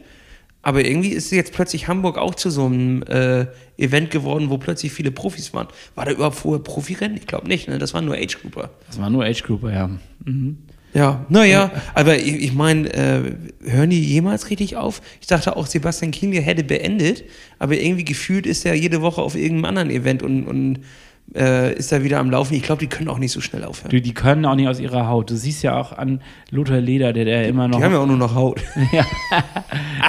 Aber irgendwie ist jetzt plötzlich Hamburg auch zu so einem äh, Event geworden, wo plötzlich viele Profis waren. War da überhaupt vorher Profirennen? Ich glaube nicht, ne? Das waren nur Age-Grouper. Das war nur Age Grouper, ja. Mhm. Ja, naja, aber ich, ich meine, äh, hören die jemals richtig auf? Ich dachte auch, Sebastian Kienle hätte beendet, aber irgendwie gefühlt ist er jede Woche auf irgendeinem anderen Event und, und äh, ist da wieder am Laufen. Ich glaube, die können auch nicht so schnell aufhören. Du, die können auch nicht aus ihrer Haut. Du siehst ja auch an Lothar Leder, der, der immer noch. Die haben ja auch nur noch Haut. *laughs* ja.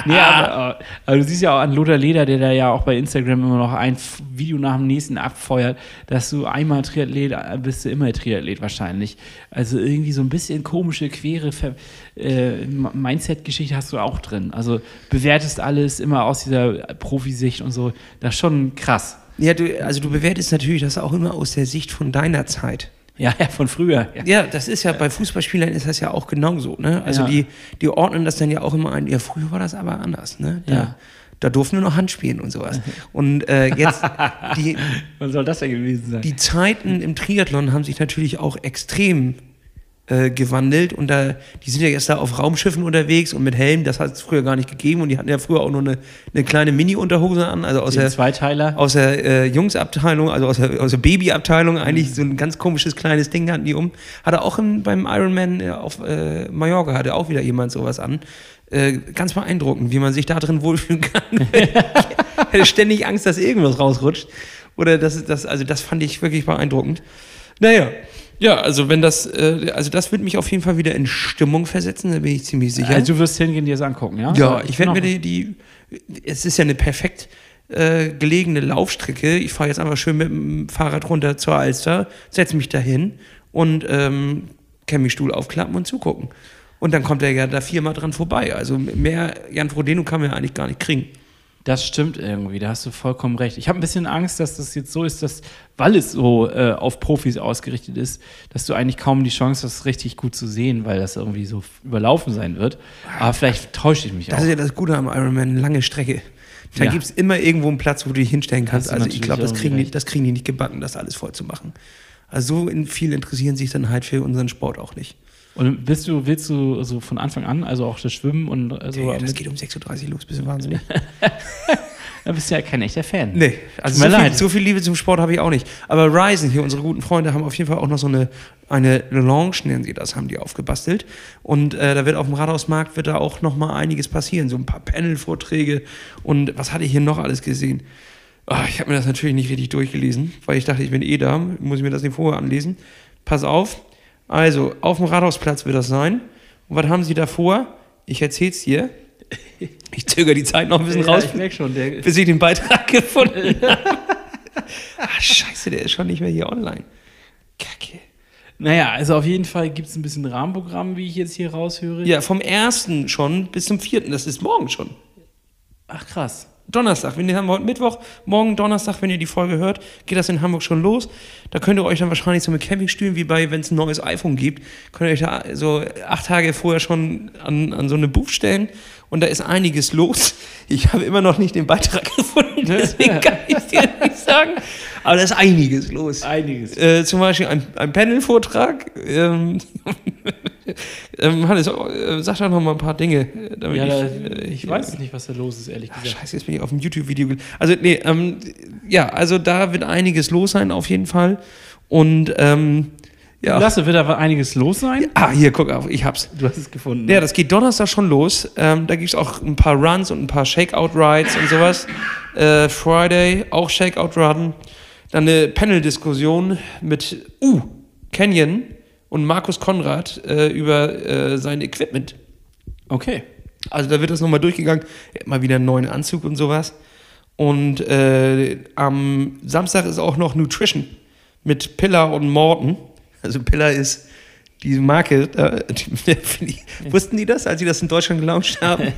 nee, *laughs* aber, aber du siehst ja auch an Lothar Leder, der da ja auch bei Instagram immer noch ein Video nach dem nächsten abfeuert, dass du einmal Triathlet äh, bist du immer Triathlet wahrscheinlich. Also irgendwie so ein bisschen komische, quere äh, Mindset-Geschichte hast du auch drin. Also bewertest alles immer aus dieser Profisicht und so. Das ist schon krass. Ja, du, also du bewertest natürlich das auch immer aus der Sicht von deiner Zeit. Ja, ja, von früher. Ja. Ja, das ist ja bei Fußballspielern ist das ja auch genauso, ne? Also Ja. die, die ordnen das dann ja auch immer ein. Ja, früher war das aber anders, ne? Da, Ja. da durften wir noch Hand spielen und sowas. Und äh, jetzt *laughs* die, Was soll das denn gewesen sein? Die Zeiten im Triathlon haben sich natürlich auch extrem äh, gewandelt und da, die sind ja jetzt da auf Raumschiffen unterwegs und mit Helm, das hat es früher gar nicht gegeben und die hatten ja früher auch nur eine, eine kleine Mini-Unterhose an, also aus Den der, Zweiteiler. aus der äh, Jungsabteilung, also aus der, aus der Babyabteilung, eigentlich so ein ganz komisches kleines Ding hatten die um. Hatte auch im, beim Ironman äh, auf äh, Mallorca, hatte auch wieder jemand sowas an. Äh, ganz beeindruckend, wie man sich da drin *laughs* wohlfühlen kann. ich hätte ständig Angst, dass irgendwas rausrutscht. Oder das, das, also das fand ich wirklich beeindruckend. Naja, ja, also wenn das, äh, also das wird mich auf jeden Fall wieder in Stimmung versetzen, da bin ich ziemlich sicher. Also du wirst hingehen, dir das angucken, ja? Ja, ich werde noch- mir die, die, es ist ja eine perfekt äh, gelegene Laufstrecke. Ich fahre jetzt einfach schön mit dem Fahrrad runter zur Alster, setze mich dahin und ähm, Campingstuhl aufklappen und zugucken. Und dann kommt er ja da viermal dran vorbei. Also mehr Jan Frodeno kann man ja eigentlich gar nicht kriegen. Das stimmt irgendwie, da hast du vollkommen recht. Ich habe ein bisschen Angst, dass das jetzt so ist, dass, weil es so äh, auf Profis ausgerichtet ist, dass du eigentlich kaum die Chance hast, richtig gut zu sehen, weil das irgendwie so überlaufen sein wird. Aber vielleicht täusche ich mich Das auch. ist ja das Gute am Ironman, lange Strecke. Da Ja. gibt es immer irgendwo einen Platz, wo du dich hinstellen kannst. Also ich glaube, das, kriegen die- das kriegen die nicht gebacken, das alles voll zu machen. Also so viel interessieren sich dann halt für unseren Sport auch nicht. Und willst du, willst du so von Anfang an, also auch das Schwimmen und so, Ja, das geht um 6.30 Uhr los, bist du wahnsinnig. *laughs* *laughs* da bist du ja kein echter Fan. Nee, also so mir viel, leid. so viel Liebe zum Sport habe ich auch nicht. Aber Ryzen hier, unsere guten Freunde, haben auf jeden Fall auch noch so eine, eine Lounge, nennen sie das, haben die aufgebastelt. Und äh, da wird auf dem Rathausmarkt wird da auch noch mal einiges passieren. So ein paar Panel-Vorträge und was hatte ich hier noch alles gesehen? Ah, ich habe mir das natürlich nicht richtig durchgelesen, weil ich dachte, ich bin eh da, muss ich mir das nicht vorher anlesen. Pass auf. Also, auf dem Rathausplatz wird das sein. Und was haben sie da vor? Ich erzähl's dir. *laughs* Ich zögere die Zeit noch ein bisschen Ja, raus ich merke schon, der, bis ich den Beitrag gefunden *laughs* habe. ah, scheiße, der ist schon nicht mehr hier online. Kacke. naja, also auf jeden Fall gibt es ein bisschen Rahmenprogramm, wie ich jetzt hier raushöre. Ja, vom ersten schon bis zum vierten, das ist morgen schon. Ach krass. Donnerstag, wir haben heute Mittwoch, morgen Donnerstag, wenn ihr die Folge hört, geht das in Hamburg schon los. Da könnt ihr euch dann wahrscheinlich so mit Campingstühlen, wie bei, wenn es ein neues iPhone gibt, könnt ihr euch da so acht Tage vorher schon an, an so eine Booth stellen und da ist einiges los. Ich habe immer noch nicht den Beitrag *laughs* gefunden, deswegen *laughs* kann ich dir nicht sagen. Aber da ist einiges los. Einiges. Äh, zum Beispiel ein, ein Panel-Vortrag. Ähm, *laughs* ähm, Hannes, äh, sag doch noch mal ein paar Dinge. äh, Damit Ja, da, äh, ich weiß nicht, was da los ist, ehrlich Ach, gesagt. scheiße, jetzt bin ich auf dem YouTube-Video. Also, nee, ähm, ja, also da wird einiges los sein, auf jeden Fall. Und, ähm, ja. Lasse, wird aber einiges los sein? Ah, hier, guck auf, ich hab's. Du hast es gefunden. Ja, das geht Donnerstag schon los. Ähm, da gibt's auch ein paar Runs und ein paar Shakeout-Rides und sowas. *laughs* Äh, Friday auch Shakeout-Run. Dann eine Panel-Diskussion mit uh, Canyon und Markus Konrad äh, über äh, sein Equipment. Okay. Also da wird das nochmal durchgegangen. Er hat mal wieder einen neuen Anzug und sowas. Und äh, am Samstag ist auch noch Nutrition mit Pillar und Morton. Also Pillar ist diese Marke. Die, *laughs* wussten die das, als sie das in Deutschland gelauncht haben?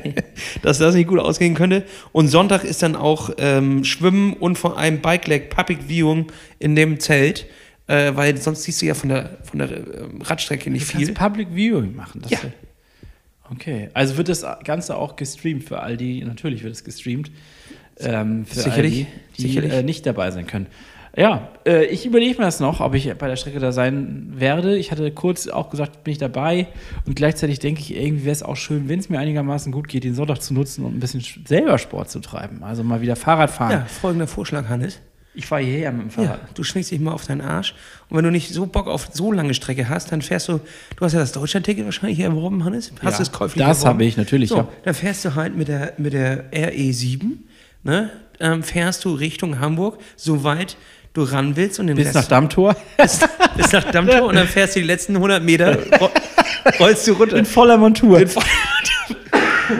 *laughs* dass das nicht gut ausgehen könnte. Und Sonntag ist dann auch ähm, Schwimmen und vor allem Bike Leg Public Viewing in dem Zelt. Äh, weil sonst siehst du ja von der, von der ähm, Radstrecke nicht Du kannst viel. Public Viewing machen. Ja. Okay. Also wird das Ganze auch gestreamt für all die, natürlich wird es gestreamt. Ähm, für Sicherlich, all die, die sicherlich. Äh, nicht dabei sein können. Ja, äh, ich überlege mir das noch, ob ich bei der Strecke da sein werde. Ich hatte kurz auch gesagt, bin ich dabei. Und gleichzeitig denke ich, irgendwie wäre es auch schön, wenn es mir einigermaßen gut geht, den Sonntag zu nutzen und ein bisschen selber Sport zu treiben. Also mal wieder Fahrrad fahren. Ja, folgender Vorschlag, Hannes. Ich fahre hierher mit dem Ja, Fahrrad. du schwingst dich mal auf deinen Arsch. Und wenn du nicht so Bock auf so lange Strecke hast, dann fährst du, du hast ja das Deutschland-Ticket wahrscheinlich hier erworben, Hannes? Hast Ja, du es käuflich das habe ich, natürlich, So, ja. dann fährst du halt mit der, mit der RE7, ne? Ähm, fährst du Richtung Hamburg, soweit du ran willst und den Bis Rest nach Dammtor. bis, bis nach Dammtor und dann fährst du die letzten 100 Meter, ro rollst du runter. In voller Montur. In voll-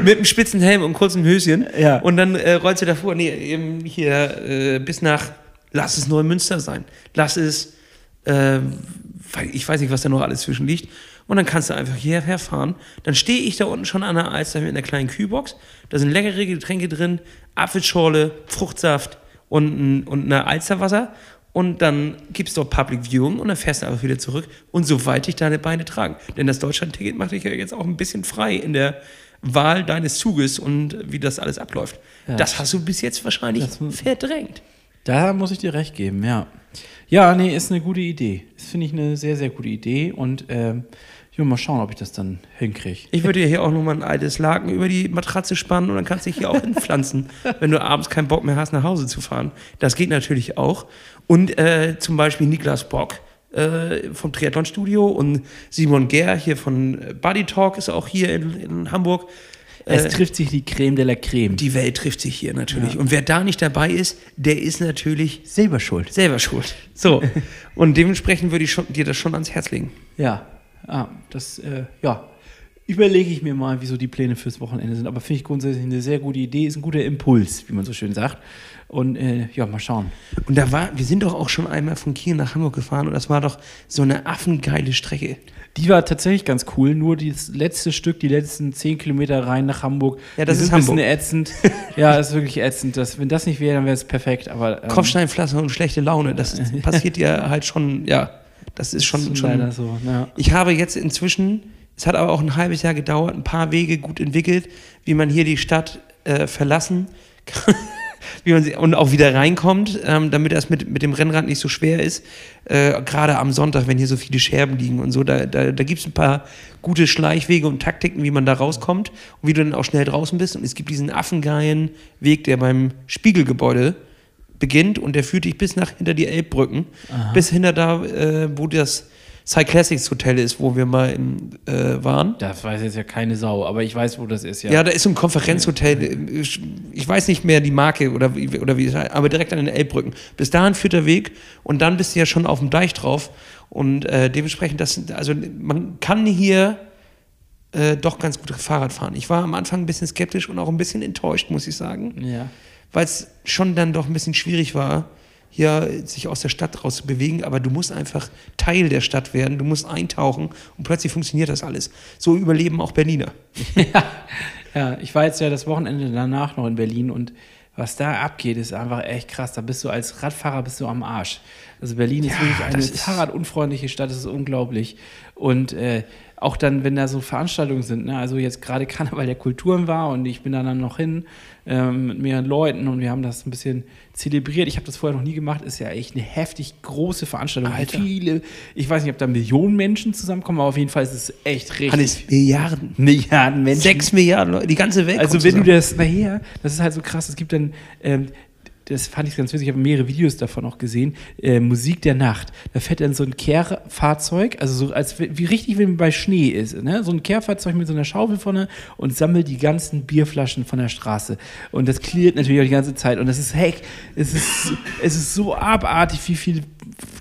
mit einem spitzen Helm und kurzem Höschen. Ja. Und dann äh, rollst du davor, nee, eben hier äh, bis nach, lass es Neumünster sein. Lass es, äh, ich weiß nicht, was da noch alles zwischen liegt. Und dann kannst du einfach hierher fahren. Dann stehe ich da unten schon an der Alster mit einer kleinen Kühlbox. Da sind leckere Getränke drin, Apfelschorle, Fruchtsaft und, ein, und eine Alsterwasser. Und dann gibt's dort Public Viewing und dann fährst du einfach wieder zurück und soweit dich deine Beine tragen. Denn das Deutschland-Ticket macht dich ja jetzt auch ein bisschen frei in der Wahl deines Zuges und wie das alles abläuft. Ja. Das hast du bis jetzt wahrscheinlich Das- verdrängt. Da muss ich dir recht geben, ja. Ja, nee, ist eine gute Idee. Das finde ich eine sehr, sehr gute Idee. Und ähm, ich will mal schauen, ob ich das dann hinkriege. Ich würde dir hier auch nochmal ein altes Laken über die Matratze spannen und dann kannst du dich hier auch *laughs* hinpflanzen, wenn du abends keinen Bock mehr hast, nach Hause zu fahren. Das geht natürlich auch. Und äh, zum Beispiel Niklas Bock äh, vom Triathlon-Studio und Simon Ger hier von äh, Buddy Talk ist auch hier in, in Hamburg. Es Äh, trifft sich die Creme de la Creme. die Welt trifft sich hier natürlich. Und wer da nicht dabei ist, der ist natürlich selber schuld. selber schuld. So. *laughs* Und dementsprechend würde ich schon, dir das schon ans Herz legen. Ja, ah, das, äh, ja. Überlege ich mir mal, wieso die Pläne fürs Wochenende sind. Aber finde ich grundsätzlich eine sehr gute Idee, ist ein guter Impuls, wie man so schön sagt. Und äh, ja, mal schauen. Und da war, wir sind doch auch schon einmal von Kiel nach Hamburg gefahren und das war doch so eine affengeile Strecke. Die war tatsächlich ganz cool, nur das letzte Stück, die letzten zehn Kilometer rein nach Hamburg. Ja, das die ist ein bisschen ätzend. *laughs* ja, ist wirklich ätzend. Das, wenn das nicht wäre, dann wäre es perfekt. Aber ähm, Kopfsteinpflaster und schlechte Laune, das *laughs* passiert ja halt schon, ja, das ist schon, ist schon leider so. Ja. Ich habe jetzt inzwischen, es hat aber auch ein halbes Jahr gedauert, ein paar Wege gut entwickelt, wie man hier die Stadt äh, verlassen kann. *laughs* Wie man sie, und auch wieder reinkommt, ähm, damit das mit, mit dem Rennrad nicht so schwer ist. Äh, Gerade am Sonntag, wenn hier so viele Scherben liegen und so, da, da, da gibt es ein paar gute Schleichwege und Taktiken, wie man da rauskommt und wie du dann auch schnell draußen bist. Und es gibt diesen affengeilen Weg, der beim Spiegelgebäude beginnt und der führt dich bis nach hinter die Elbbrücken, bis hinter da, äh, wo das Cyclassics Hotel ist, wo wir mal im, äh, waren. Das weiß jetzt ja keine Sau, aber ich weiß, wo das ist, ja. Ja. da ist so ein Konferenzhotel. Ich weiß nicht mehr die Marke oder wie, oder wie es heißt, aber direkt an den Elbbrücken. Bis dahin führt der Weg und dann bist du ja schon auf dem Deich drauf. Und äh, dementsprechend, das, also man kann hier äh, doch ganz gut Fahrrad fahren. Ich war am Anfang ein bisschen skeptisch und auch ein bisschen enttäuscht, muss ich sagen. ja. weil es schon dann doch ein bisschen schwierig war, hier sich aus der Stadt raus zu bewegen, aber du musst einfach Teil der Stadt werden, du musst eintauchen und plötzlich funktioniert das alles. So überleben auch Berliner. *laughs* Ja, ich war jetzt ja das Wochenende danach noch in Berlin und was da abgeht, ist einfach echt krass. Da bist du als Radfahrer bist du am Arsch. Also Berlin ist wirklich eine ist- fahrradunfreundliche Stadt, das ist unglaublich. Und äh, auch dann, wenn da so Veranstaltungen sind, ne? also jetzt gerade *laughs* Karneval der Kulturen war und ich bin da dann noch hin ähm, mit mehreren Leuten und wir haben das ein bisschen zelebriert. Ich habe das vorher noch nie gemacht, ist ja echt eine heftig große Veranstaltung. Alter. Viele, ich weiß nicht, ob da Millionen Menschen zusammenkommen, aber auf jeden Fall ist es echt richtig. Hannes, Milliarden. Milliarden Menschen. Sechs Milliarden Leute, die ganze Welt. Also wenn du das nachher, das ist halt so krass, es gibt dann, ähm, das fand ich ganz witzig, ich habe mehrere Videos davon auch gesehen, äh, Musik der Nacht. Da fährt dann so ein Kehrfahrzeug, also so als wie richtig, wenn bei Schnee ist, ne? so ein Kehrfahrzeug mit so einer Schaufel vorne und sammelt die ganzen Bierflaschen von der Straße. Und das klirrt natürlich auch die ganze Zeit und das ist, heck, es ist, *laughs* es ist so abartig, wie viel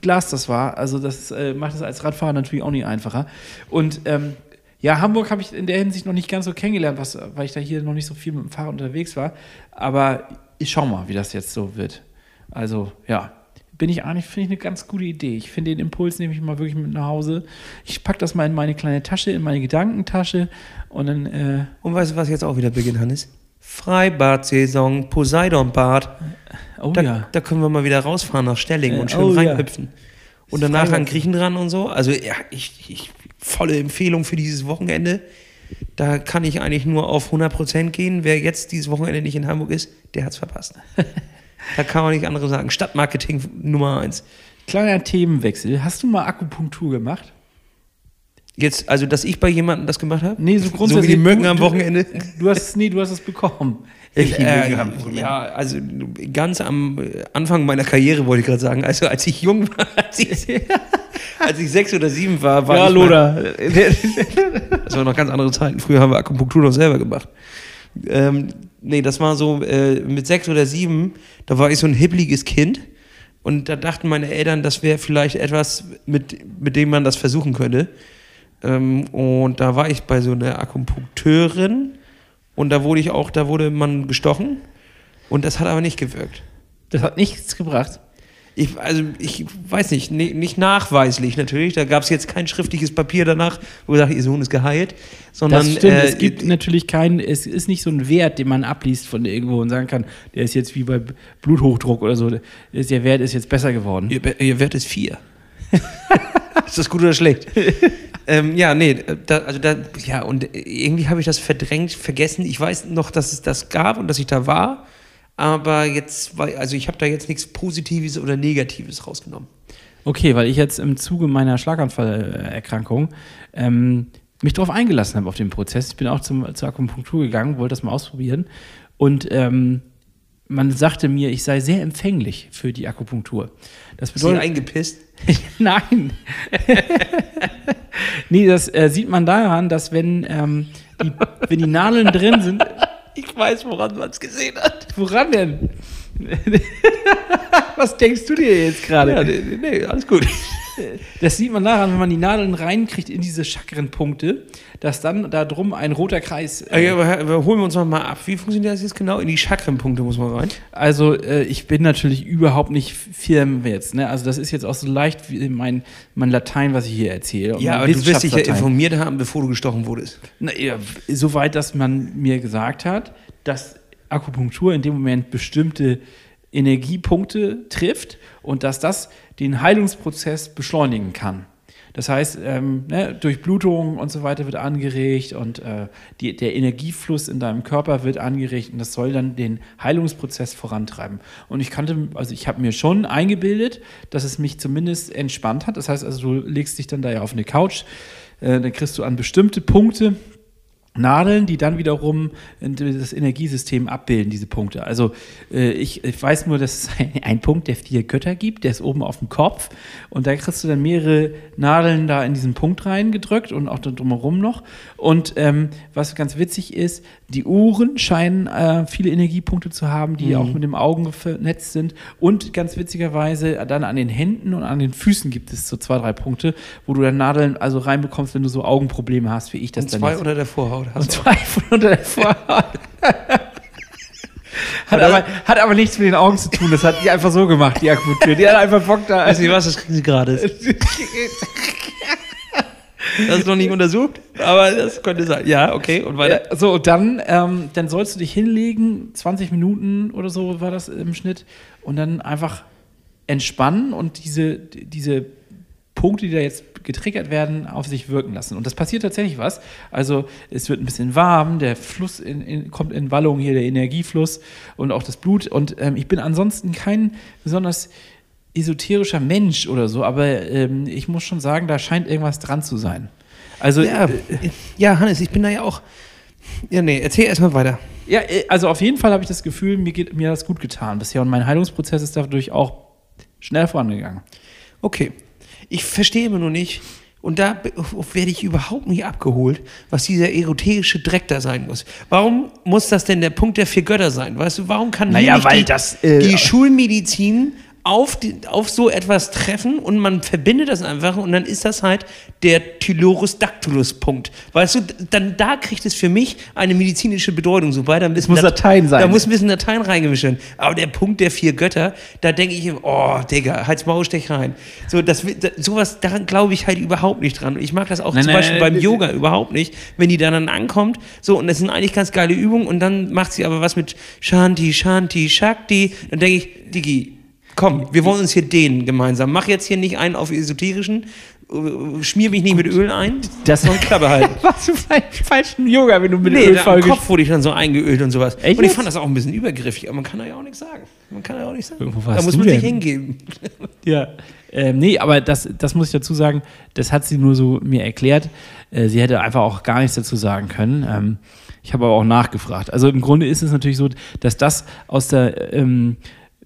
Glas das war. Also das äh, macht es als Radfahrer natürlich auch nicht einfacher. Und ähm, ja, Hamburg habe ich in der Hinsicht noch nicht ganz so kennengelernt, was, weil ich da hier noch nicht so viel mit dem Fahrrad unterwegs war. Aber ich schau mal, wie das jetzt so wird. Also, ja, bin ich eigentlich, finde ich eine ganz gute Idee. Ich finde den Impuls nehme ich mal wirklich mit nach Hause. Ich packe das mal in meine kleine Tasche, in meine Gedankentasche und dann, äh, Und weißt du, was jetzt auch wieder beginnt, Hannes? Freibad-Saison, Poseidon-Bad. oh Da, ja. da können wir mal wieder rausfahren nach Stelling Äh, und schön oh ja. reinhüpfen. Und danach Freibad- an Griechenland und so. Also ja, ich, ich, volle Empfehlung für dieses Wochenende. Da kann ich eigentlich nur auf 100% gehen. Wer jetzt dieses Wochenende nicht in Hamburg ist, der hat's verpasst. *laughs* da kann man nicht andere sagen. Stadtmarketing Nummer eins. Kleiner Themenwechsel. Hast du mal Akupunktur gemacht? Jetzt, also, dass ich bei jemandem das gemacht habe? Nee, so So wie grundsätzlich. die Mücken du- am Wochenende. Du hast es, nee, du hast es bekommen. *laughs* Ich, äh, ja, also ganz am Anfang meiner Karriere wollte ich gerade sagen, also als ich jung war, *laughs* als ich, als ich sechs oder sieben war, war Ja, ich Loda. das waren noch ganz andere Zeiten. Früher haben wir Akupunktur noch selber gemacht. Ähm, nee, das war so äh, mit sechs oder sieben, da war ich so ein hippliges Kind und da dachten meine Eltern, das wäre vielleicht etwas, mit, mit dem man das versuchen könnte. Ähm, und da war ich bei so einer Akupunkteurin und da wurde ich auch, da wurde man gestochen und das hat aber nicht gewirkt. Das hat nichts gebracht. Ich, also ich weiß nicht, ne- nicht nachweislich natürlich. Da gab es jetzt kein schriftliches Papier danach, wo gesagt, ihr Sohn ist geheilt, sondern Das stimmt, äh, es gibt natürlich keinen, es ist nicht so ein Wert, den man abliest von irgendwo und sagen kann, der ist jetzt wie bei Bluthochdruck oder so, der Wert ist jetzt besser geworden. ihr, ihr Wert ist vier. *laughs* ist das gut oder schlecht? *laughs* ähm, ja, nee, da, also da, ja, und irgendwie habe ich das verdrängt, vergessen. Ich weiß noch, dass es das gab und dass ich da war, aber jetzt, war, also ich habe da jetzt nichts Positives oder Negatives rausgenommen. Okay, weil ich jetzt im Zuge meiner Schlaganfallerkrankung ähm, mich darauf eingelassen habe auf den Prozess. Ich bin auch zum, zur Akupunktur gegangen, wollte das mal ausprobieren und ähm, man sagte mir, ich sei sehr empfänglich für die Akupunktur. Das Ist sie bedeutet, eingepisst? *laughs* Nein. *laughs* nee, das äh, sieht man daran, dass wenn, ähm, die, wenn die Nadeln drin sind. *laughs* Ich weiß, woran man es gesehen hat. Woran denn? Was denkst du dir jetzt gerade? Ja, nee, nee, alles gut. Das sieht man daran, wenn man die Nadeln reinkriegt in diese Chakrenpunkte, dass dann da drum ein roter Kreis. Äh, ja, aber, aber holen wir uns noch mal ab. Wie funktioniert das jetzt genau? In die Chakrenpunkte muss man rein. Also äh, ich bin natürlich überhaupt nicht firm jetzt. Ne? Also das ist jetzt auch so leicht wie mein, mein Latein, was ich hier erzähle. Ja, aber du wirst dich ja informiert haben, bevor du gestochen wurdest. Na, ja, soweit, dass man mir gesagt hat, dass Akupunktur in dem Moment bestimmte Energiepunkte trifft und dass das den Heilungsprozess beschleunigen kann. Das heißt, ähm, ne, Durchblutung und so weiter wird angeregt und äh, die, der Energiefluss in deinem Körper wird angeregt und das soll dann den Heilungsprozess vorantreiben. Und ich kannte, also ich habe mir schon eingebildet, dass es mich zumindest entspannt hat. Das heißt also, du legst dich dann da ja auf eine Couch, äh, dann kriegst du an bestimmte Punkte Nadeln, die dann wiederum das Energiesystem abbilden, diese Punkte. Also äh, ich, ich weiß nur, dass es *laughs* ein, ein Punkt der vier Götter gibt, der ist oben auf dem Kopf und da kriegst du dann mehrere Nadeln da in diesen Punkt reingedrückt und auch da drumherum noch. Und ähm, was ganz witzig ist, die Uhren scheinen äh, viele Energiepunkte zu haben, die auch mit dem Augen vernetzt sind. Und ganz witzigerweise dann an den Händen und an den Füßen gibt es so zwei, drei Punkte, wo du dann Nadeln also reinbekommst, wenn du so Augenprobleme hast, wie ich das Und dann zwei jetzt. unter der Vorhaut. Und Hast du auch. zwei von unter der *laughs* Vorhaut. hat, aber, hat aber nichts mit den Augen zu tun. Das hat die einfach so gemacht, die Akupunktur. Die hat einfach Bock da. Weißt du was, das kriegen sie gerade. Das ist noch nicht untersucht, aber das könnte sein. Ja, okay, und weiter. Ja, so, und dann, ähm, dann sollst du dich hinlegen, 20 Minuten oder so war das im Schnitt, und dann einfach entspannen und diese, diese Punkte, die da jetzt getriggert werden, auf sich wirken lassen. Und das passiert tatsächlich was. Also es wird ein bisschen warm, der Fluss in, in, kommt in Wallung hier, der Energiefluss und auch das Blut. Und ähm, ich bin ansonsten kein besonders esoterischer Mensch oder so, aber ähm, ich muss schon sagen, da scheint irgendwas dran zu sein. Also Ja, äh, ja, Hannes, ich bin da ja auch. Ja, nee, erzähl erstmal weiter. Ja, äh, also auf jeden Fall habe ich das Gefühl, mir, geht, mir hat das gut getan bisher und mein Heilungsprozess ist dadurch auch schnell vorangegangen. Okay. Ich verstehe immer nur nicht, und da be- werde ich überhaupt nicht abgeholt, was dieser eroterische Dreck da sein muss. Warum muss das denn der Punkt der vier Götter sein? Weißt du, warum kann Naja, hier nicht weil die, das, äh, die Schulmedizin auf, die, auf so etwas treffen und man verbindet das einfach und dann ist das halt der Tylorus Dactylus Punkt. Weißt du, dann da kriegt es für mich eine medizinische Bedeutung. Sobald da ein bisschen muss Latein sein. Da muss ein bisschen Latein reingemischt werden. Aber der Punkt der vier Götter, da denke ich, oh, Digga, halt's Maul, stech rein. So, das, sowas, daran glaube ich halt überhaupt nicht dran. Ich mag das auch Nein, zum nein, Beispiel nein, beim Yoga überhaupt nicht, wenn die dann, dann ankommt, so, und das sind eigentlich ganz geile Übungen und dann macht sie aber was mit Shanti, Shanti, Shakti, dann denke ich, Digi, komm, wir wollen uns hier dehnen gemeinsam. Mach jetzt hier nicht einen auf esoterischen, äh, schmier mich nicht mit Öl ein, Das sondern Klappe halten. *laughs* Was du falschen Yoga, wenn du mit Nee, Öl da voll Kopf wurde ich dann so eingeölt und sowas. Echt und ich fand das auch ein bisschen übergriffig, aber man kann da ja auch nichts sagen. Man kann ja auch nichts sagen. Da warst muss man sich denn? hingeben. *laughs* Ja. Ähm, nee, aber das, das muss ich dazu sagen, das hat sie nur so mir erklärt. Äh, sie hätte einfach auch gar nichts dazu sagen können. Ähm, ich habe aber auch nachgefragt. Also im Grunde ist es natürlich so, dass das aus der ähm,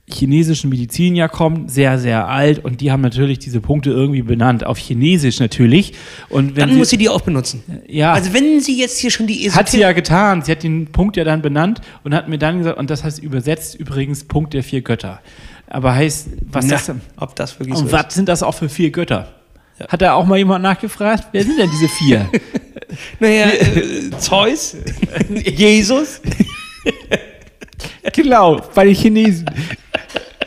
chinesischen Medizin ja kommt, sehr, sehr alt und die haben natürlich diese Punkte irgendwie benannt, auf Chinesisch natürlich. Und wenn Dann muss sie die auch benutzen. ja, Also wenn sie jetzt hier schon die hat sie Esoterik- ja getan. Sie hat den Punkt ja dann benannt und hat mir dann gesagt, und das heißt übersetzt übrigens Punkt der vier Götter. Aber heißt, was Na, das denn? ob das wirklich Und so ist. was sind das auch für vier Götter? Hat da auch mal jemand nachgefragt? Wer sind denn diese vier? *laughs* Naja, äh, Zeus, *laughs* Jesus, *laughs* genau, bei den Chinesen.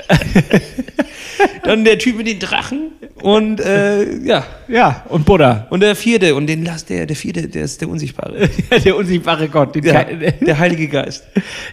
*laughs* dann der Typ mit den Drachen und äh, ja. Ja, und Buddha. Und der vierte, und den lass der, der vierte, der ist der Unsichtbare. *laughs* der unsichtbare Gott. Ja, der Heilige Geist.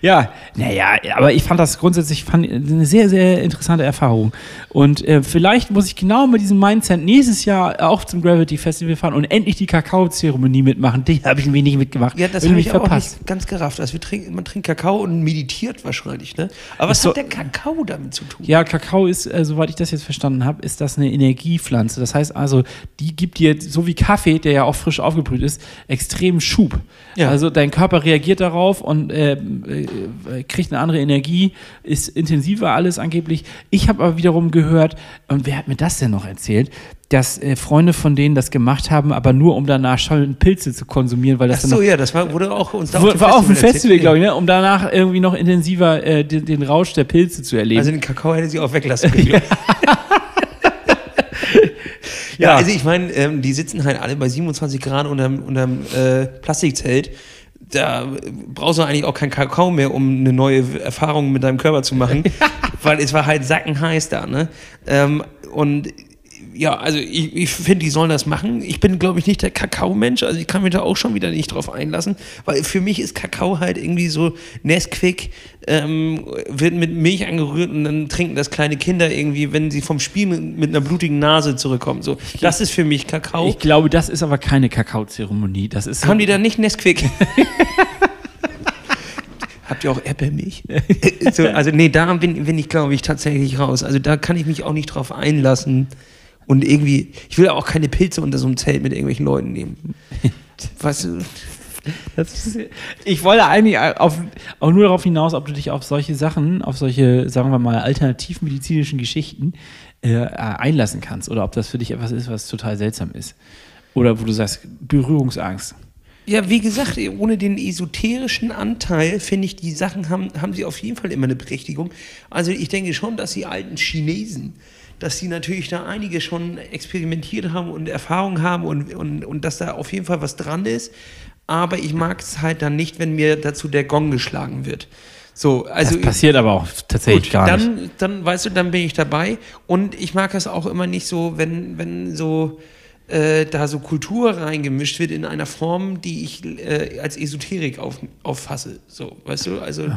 Ja, naja, aber ich fand das grundsätzlich fand, eine sehr, sehr interessante Erfahrung. Und äh, vielleicht muss ich genau mit diesem Mindset nächstes Jahr auch zum Gravity Festival fahren und endlich die Kakaozeremonie mitmachen. Die habe ich nämlich nicht mitgemacht. Ja, das habe ich nicht ganz gerafft. Also wir trinken, man trinkt Kakao und meditiert wahrscheinlich, ne? Aber was so- hat der Kakao damit zu tun? Ja, Kakao ist, äh, soweit ich das jetzt verstanden habe, ist das eine Energiepflanze. Das heißt also, die gibt dir, so wie Kaffee, der ja auch frisch aufgebrüht ist, extrem Schub. Ja. Also dein Körper reagiert darauf und äh, äh, kriegt eine andere Energie, ist intensiver alles angeblich. Ich habe aber wiederum gehört, und wer hat mir das denn noch erzählt? Dass äh, Freunde von denen das gemacht haben, aber nur um danach schon Pilze zu konsumieren, weil das Ach dann so, ja, das war, wurde auch uns da war, dem erzählt. Festival, glaube ich, ne? um danach irgendwie noch intensiver äh, den, den Rausch der Pilze zu erleben. Also den Kakao hätte sie auch weglassen *laughs* können. *laughs* ja, Ja. also ich meine, ähm, die sitzen halt alle bei 27 Grad unterm, unterm äh, Plastikzelt. Da brauchst du eigentlich auch keinen Kakao mehr, um eine neue Erfahrung mit deinem Körper zu machen, *laughs* weil es war halt sackenheiß da, ne? Ähm, und ja, also ich, ich finde, die sollen das machen. Ich bin, glaube ich, nicht der Kakao-Mensch, also ich kann mich da auch schon wieder nicht drauf einlassen, weil für mich ist Kakao halt irgendwie so Nesquik, ähm, wird mit Milch angerührt und dann trinken das kleine Kinder irgendwie, wenn sie vom Spiel mit, mit einer blutigen Nase zurückkommen. So, das ist für mich Kakao. Ich glaube, das ist aber keine Kakaozeremonie. Das ist Haben die da nicht Nesquik? *laughs* Habt ihr auch Erdbeermilch? so, also nee, da bin, bin ich, glaube ich, tatsächlich raus. Also da kann ich mich auch nicht drauf einlassen. Und irgendwie, ich will auch keine Pilze unter so einem Zelt mit irgendwelchen Leuten nehmen. *laughs* Weißt du? Ist, ich wollte eigentlich auf, auch nur darauf hinaus, ob du dich auf solche Sachen, auf solche, sagen wir mal, alternativmedizinischen Geschichten äh, einlassen kannst oder ob das für dich etwas ist, was total seltsam ist. Oder wo du sagst, Berührungsangst. Ja, wie gesagt, ohne den esoterischen Anteil finde ich, die Sachen haben, haben sie auf jeden Fall immer eine Berechtigung. Also ich denke schon, dass die alten Chinesen, dass sie natürlich da einige schon experimentiert haben und Erfahrung haben und, und, und dass da auf jeden Fall was dran ist. Aber ich mag es halt dann nicht, wenn mir dazu der Gong geschlagen wird. So, also das passiert aber auch tatsächlich Gut, gar dann, nicht. dann, weißt du, dann bin ich dabei. Und ich mag es auch immer nicht so, wenn, wenn so äh, da so Kultur reingemischt wird in einer Form, die ich äh, als Esoterik auf, auffasse. So, weißt du? Also,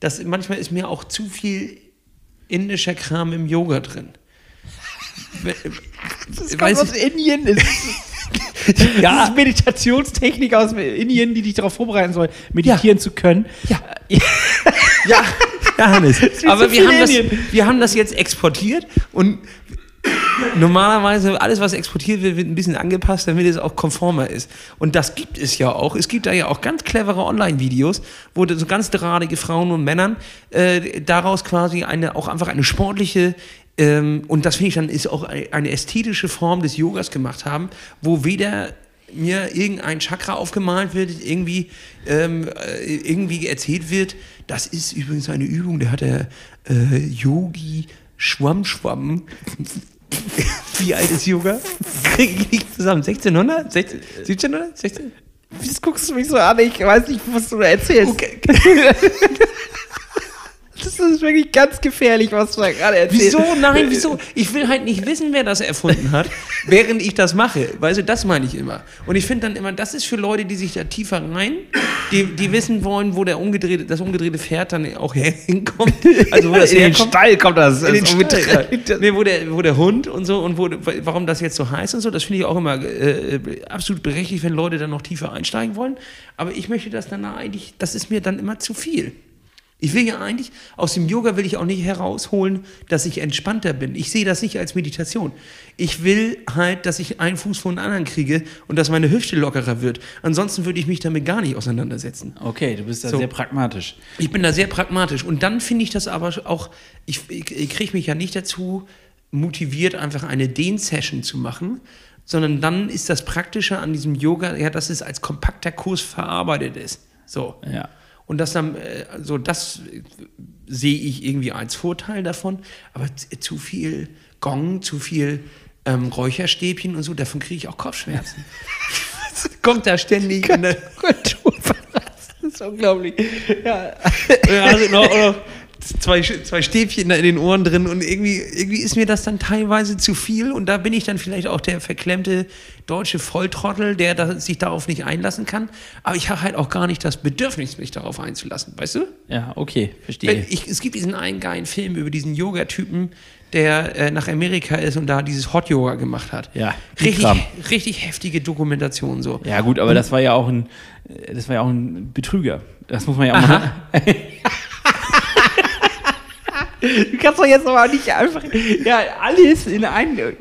das, manchmal ist mir auch zu viel indischer Kram im Yoga drin. Das kommt aus Indien. Das ist, *laughs* ja. das ist Meditationstechnik aus Indien, die dich darauf vorbereiten soll, meditieren zu können. Ja. *laughs* ja, *laughs* ja, Hannes. Aber wir haben, das, wir haben das jetzt exportiert und normalerweise alles, was exportiert wird, wird ein bisschen angepasst, damit es auch konformer ist. Und das gibt es ja auch. Es gibt da ja auch ganz clevere Online-Videos, wo so ganz drahtige Frauen und Männern äh, daraus quasi eine, auch einfach eine sportliche ähm, und das finde ich dann ist auch eine ästhetische Form des Yogas gemacht haben, wo weder mir irgendein Chakra aufgemalt wird, irgendwie, ähm, äh, irgendwie erzählt wird, das ist übrigens eine Übung, der hat der äh, Yogi Schwamm Schwamm. *laughs* Wie alt ist Yoga? Kriege ich nicht zusammen? 1600? 16, 1700? 16? Wieso guckst du mich so an? Ich weiß nicht, was du da erzählst. Okay. *laughs* Das ist wirklich ganz gefährlich, was du da gerade erzählst. Wieso? Nein, wieso? Ich will halt nicht wissen, wer das erfunden hat, *laughs* während ich das mache. Weißt du, das meine ich immer. Und ich finde dann immer, das ist für Leute, die sich da tiefer rein, die, die wissen wollen, wo der umgedrehte, das umgedrehte Pferd dann auch *laughs* hinkommt. Also wo das in den Stall kommt das. In den Stall, nee, wo, der, wo der Hund und so und wo, warum das jetzt so heißt und so, das finde ich auch immer äh, absolut berechtigt, wenn Leute dann noch tiefer einsteigen wollen. Aber ich möchte das dann eigentlich, das ist mir dann immer zu viel. Ich will ja eigentlich, aus dem Yoga will ich auch nicht herausholen, dass ich entspannter bin. Ich sehe das nicht als Meditation. Ich will halt, dass ich einen Fuß vor den anderen kriege und dass meine Hüfte lockerer wird. Ansonsten würde ich mich damit gar nicht auseinandersetzen. Okay, du bist da so. sehr pragmatisch. Ich bin da sehr pragmatisch. Und dann finde ich das aber auch, ich, ich, kriege mich ja nicht dazu motiviert, einfach eine Dehn-Session zu machen, sondern dann ist das Praktische an diesem Yoga, ja, dass es als kompakter Kurs verarbeitet ist. So. Ja. Und das dann, äh, so das sehe ich irgendwie als Vorteil davon. Aber zu viel Gong, zu viel ähm, Räucherstäbchen und so, davon kriege ich auch Kopfschmerzen. *laughs* Kommt da ständig in der. Das ist unglaublich. Ja. Also noch, noch zwei, zwei Stäbchen da in den Ohren drin und irgendwie, irgendwie ist mir das dann teilweise zu viel und da bin ich dann vielleicht auch der verklemmte deutsche Volltrottel, der da, sich darauf nicht einlassen kann. Aber ich habe halt auch gar nicht das Bedürfnis, mich darauf einzulassen, weißt du? Ja, okay, verstehe. Ich, es gibt diesen einen geilen Film über diesen Yoga-Typen, der äh, nach Amerika ist und da dieses Hot Yoga gemacht hat. Ja, richtig, richtig heftige Dokumentation so. Ja gut, aber und, das war ja auch ein, das war ja auch ein Betrüger. Das muss man ja auch Aha. mal. *laughs* Du kannst doch jetzt aber nicht einfach ja, alles in einen.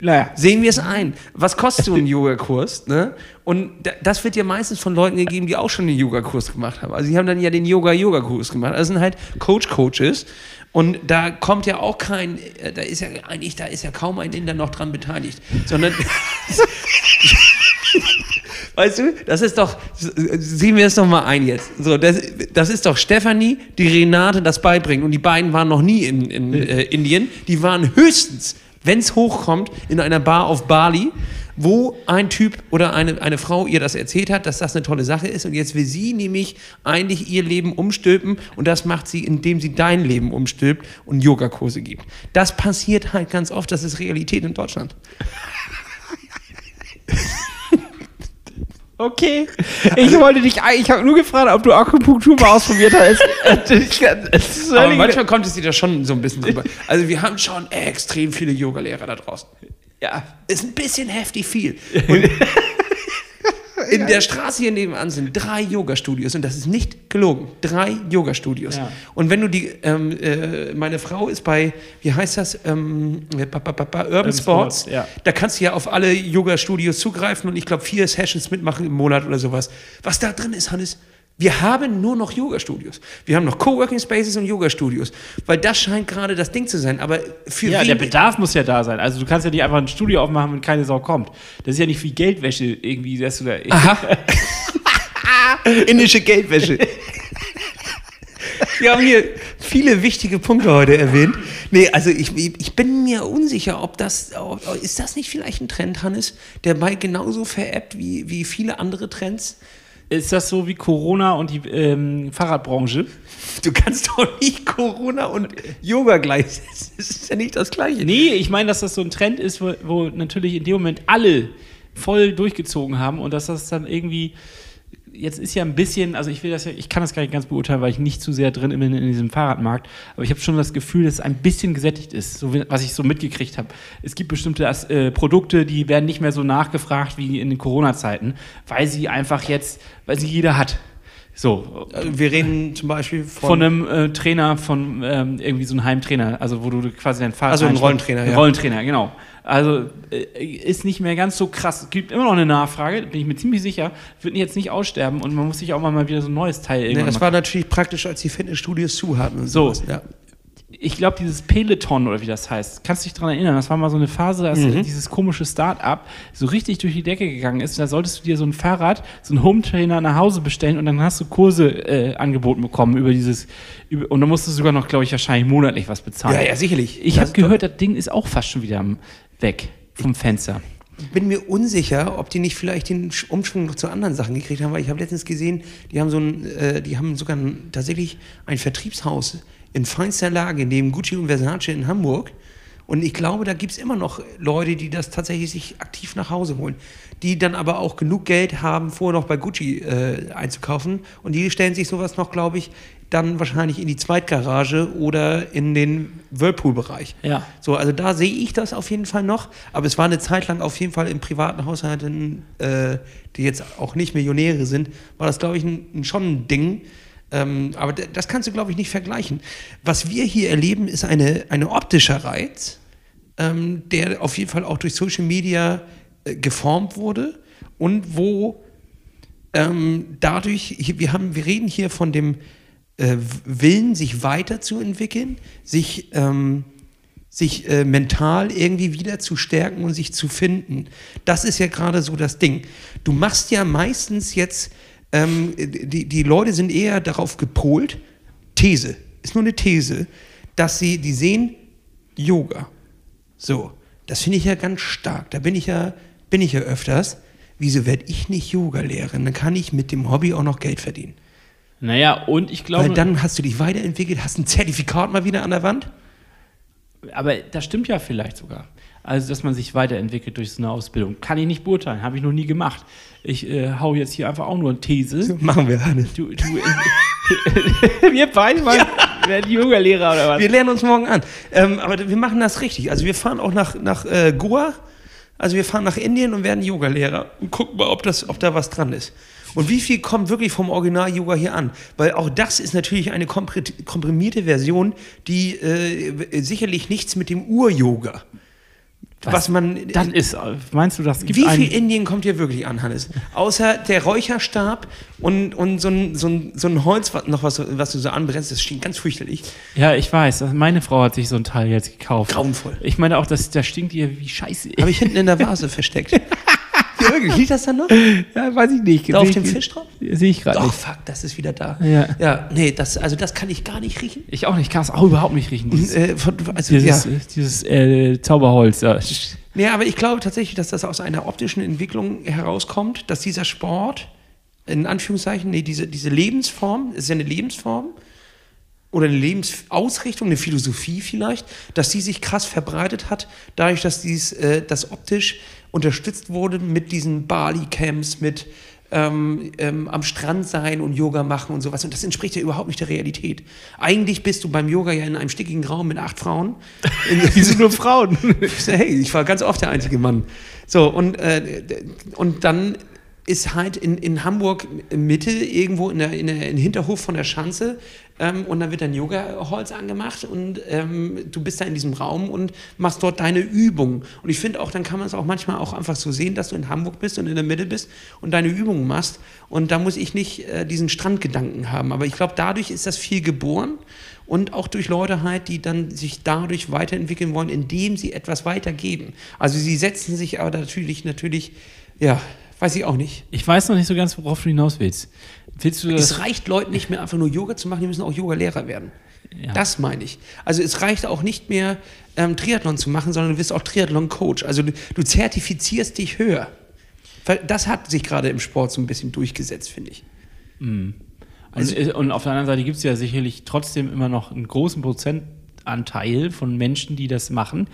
Naja. Sehen wir es ein. Was kostet so ein Yogakurs? Ne? Und das wird ja meistens von Leuten gegeben, die auch schon den Yogakurs gemacht haben. Also die haben dann ja den Yoga-Yoga-Kurs gemacht. Das sind halt Coach-Coaches. Und da kommt ja auch kein, äh, da ist ja eigentlich, da ist ja kaum ein Inder noch dran beteiligt. Sondern *laughs* Weißt du, das ist doch, sehen wir es doch mal ein jetzt. So, das, das ist doch Stefanie, die Renate das beibringen. Und die beiden waren noch nie in, in äh, Indien. Die waren höchstens, wenn es hochkommt, in einer Bar auf Bali, wo ein Typ oder eine, eine Frau ihr das erzählt hat, dass das eine tolle Sache ist. Und jetzt will sie nämlich eigentlich ihr Leben umstülpen. Und das macht sie, indem sie dein Leben umstülpt und Yogakurse gibt. Das passiert halt ganz oft. Das ist Realität in Deutschland. *laughs* Okay. Ich wollte dich, ich habe nur gefragt, ob du Akupunktur mal ausprobiert hast. *laughs* Aber manchmal kommt es dir da schon so ein bisschen drüber. *laughs* Also wir haben schon extrem viele Yogalehrer da draußen. Ja. Ist ein bisschen heftig viel. *laughs* Und in der Straße hier nebenan sind drei Yoga-Studios und das ist nicht gelogen. Drei Yoga-Studios. Ja. Und wenn du die, ähm, äh, meine Frau ist bei, wie heißt das, ähm, Urban, Urban Sports, ja. da kannst du ja auf alle Yoga-Studios zugreifen und ich glaube vier Sessions mitmachen im Monat oder sowas. Was da drin ist, Hannes, wir haben nur noch Yoga-Studios. Wir haben noch Coworking Spaces und Yoga-Studios. Weil das scheint gerade das Ding zu sein. Aber für Ja, der Bedarf muss ja da sein. Also du kannst ja nicht einfach ein Studio aufmachen, wenn keine Sau kommt. Das ist ja nicht wie Geldwäsche irgendwie, dass du da. Aha. *laughs* Indische Geldwäsche. Wir haben hier viele wichtige Punkte heute erwähnt. Nee, also ich, ich bin mir unsicher, ob das, ist das nicht vielleicht ein Trend, Hannes, der bei genauso veräppt wie, wie viele andere Trends? Ist das so wie Corona und die ähm, Fahrradbranche? Du kannst doch nicht Corona und Yoga gleichsetzen. Das ist ja nicht das Gleiche. Nee, ich meine, dass das so ein Trend ist, wo, wo natürlich in dem Moment alle voll durchgezogen haben und dass das dann irgendwie jetzt ist ja ein bisschen, also ich will das ja, ich kann das gar nicht ganz beurteilen, weil ich nicht zu sehr drin bin in, in diesem Fahrradmarkt, aber ich habe schon das Gefühl, dass es ein bisschen gesättigt ist, so was ich so mitgekriegt habe. Es gibt bestimmte äh, Produkte, die werden nicht mehr so nachgefragt wie in den Corona-Zeiten, weil sie einfach jetzt, weil sie jeder hat. So. Also wir reden zum Beispiel von, Von einem äh, Trainer, von ähm, irgendwie so einem Heimtrainer, also wo du quasi dein Fahrrad. Also ein. Rollentrainer, ja. Rollentrainer, genau. Also äh, ist nicht mehr ganz so krass. Es gibt immer noch eine Nachfrage, bin ich mir ziemlich sicher, wird jetzt nicht aussterben und man muss sich auch mal wieder so ein neues Teil Nee, irgendwann das machen. war natürlich praktisch, als die Fitnessstudios zu hatten. Und So. sowas, Ja. ich glaube, dieses Peloton oder wie das heißt, kannst du dich daran erinnern? Das war mal so eine Phase, als Mhm. dieses komische Start-up so richtig durch die Decke gegangen ist. Da solltest du dir so ein Fahrrad, so einen Home-Trainer nach Hause bestellen und dann hast du Kurse äh, angeboten bekommen über dieses, über, und dann musst du sogar noch, glaube ich, wahrscheinlich monatlich was bezahlen. Ja, ja, sicherlich. Ich habe gehört, das Ding ist auch fast schon wieder am- weg vom Fenster. bin mir unsicher, ob die nicht vielleicht den Sch- Umschwung noch zu anderen Sachen gekriegt haben, weil ich habe letztens gesehen, die haben so ein, äh, die haben sogar ein, tatsächlich ein Vertriebshaus in feinster Lage neben Gucci und Versace in Hamburg. Und ich glaube, da gibt es immer noch Leute, die das tatsächlich sich aktiv nach Hause holen. Die dann aber auch genug Geld haben, vorher noch bei Gucci äh, einzukaufen. Und die stellen sich sowas noch, glaube ich, dann wahrscheinlich in die Zweitgarage oder in den Whirlpool-Bereich. Ja. So, also da sehe ich das auf jeden Fall noch. Aber es war eine Zeit lang auf jeden Fall in privaten Haushalten, äh, die jetzt auch nicht Millionäre sind, war das, glaube ich, ein, ein, schon ein Ding. Ähm, aber das kannst du, glaube ich, nicht vergleichen. Was wir hier erleben, ist eine, eine optischer Reiz, ähm, der auf jeden Fall auch durch Social Media äh, geformt wurde und wo ähm, dadurch, wir, haben, wir reden hier von dem äh, Willen, sich weiterzuentwickeln, sich, ähm, sich äh, mental irgendwie wieder zu stärken und sich zu finden. Das ist ja gerade so das Ding. Du machst ja meistens jetzt, ähm, die, die Leute sind eher darauf gepolt, These, ist nur eine These, dass sie, die sehen Yoga. So, das finde ich ja ganz stark. Da bin ich ja, bin ich ja öfters. Wieso werde ich nicht Yoga-Lehrerin? Dann kann ich mit dem Hobby auch noch Geld verdienen. Naja, und ich glaube. Weil dann hast du dich weiterentwickelt, hast ein Zertifikat mal wieder an der Wand. Aber das stimmt ja vielleicht sogar. Also, dass man sich weiterentwickelt durch so eine Ausbildung. Kann ich nicht beurteilen, habe ich noch nie gemacht. Ich äh, hau jetzt hier einfach auch nur eine These. Machen wir, Hannes. Du, du, *laughs* wir beide mal werden Yoga-Lehrer oder was? Wir lernen uns morgen an. Ähm, aber wir machen das richtig. Also wir fahren auch nach, nach äh, Goa. Also wir fahren nach Indien und werden Yoga-Lehrer und gucken mal, ob, das, ob da was dran ist. Und wie viel kommt wirklich vom Original-Yoga hier an? Weil auch das ist natürlich eine kompri- komprimierte Version, die äh, sicherlich nichts mit dem Ur-Yoga. Was, man. Das ist, meinst du, das gibt wie viel Indien kommt hier wirklich an, Hannes? Außer der Räucherstab und, und so, ein, so, ein, so ein Holz, was, noch was, was du so anbrennst, das stinkt ganz fürchterlich. Ja, ich weiß. Meine Frau hat sich so ein Teil jetzt gekauft. Grauenvoll. Ich meine auch, das, das stinkt ihr wie Scheiße. Habe ich hinten in der Vase versteckt. *laughs* Wirklich. Liegt *laughs* das dann noch? ja, weiß ich nicht. Da auf dem Fisch drauf? Sehe ich gerade Doch, nicht. fuck, das ist wieder da. Ja. Ja, nee, das, also das kann ich gar nicht riechen. Ich auch nicht. Ich kann es auch überhaupt nicht riechen. Dieses, Äh, von, also, dieses, ja. äh, dieses äh, Zauberholz. Ja. Nee, aber ich glaube tatsächlich, dass das aus einer optischen Entwicklung herauskommt, dass dieser Sport, in Anführungszeichen, nee, diese, diese Lebensform, ist ja eine Lebensform oder eine Lebensausrichtung, eine Philosophie vielleicht, dass die sich krass verbreitet hat, dadurch, dass dies, äh, das optisch unterstützt wurde mit diesen Bali-Camps, mit ähm, ähm, am Strand sein und Yoga machen und sowas. Und das entspricht ja überhaupt nicht der Realität. Eigentlich bist du beim Yoga ja in einem stickigen Raum mit acht Frauen. *laughs* Die sind nur Frauen. *laughs* Hey, ich war ganz oft der einzige Mann. So, und, äh, und dann ist halt in, in Hamburg Mitte irgendwo in der, in der in Hinterhof von der Schanze ähm, und dann wird ein Yoga-Holz angemacht und ähm, du bist da in diesem Raum und machst dort deine Übungen. Und ich finde auch, dann kann man es auch manchmal auch einfach so sehen, dass du in Hamburg bist und in der Mitte bist und deine Übungen machst. Und da muss ich nicht äh, diesen Strandgedanken haben. Aber ich glaube, dadurch ist das viel geboren und auch durch Leute halt, die dann sich dadurch weiterentwickeln wollen, indem sie etwas weitergeben. Also sie setzen sich aber natürlich, natürlich, ja, weiß ich auch nicht. Ich weiß noch nicht so ganz, worauf du hinaus willst. Willst du? Es reicht Leuten nicht mehr einfach nur Yoga zu machen, die müssen auch Yoga-Lehrer werden. Ja. Das meine ich. Also es reicht auch nicht mehr ähm, Triathlon zu machen, sondern du wirst auch Triathlon-Coach. Also du, du zertifizierst dich höher. Das hat sich gerade im Sport so ein bisschen durchgesetzt, finde ich. Also, äh, und auf der anderen Seite gibt es ja sicherlich trotzdem immer noch einen großen Prozentanteil von Menschen, die das machen,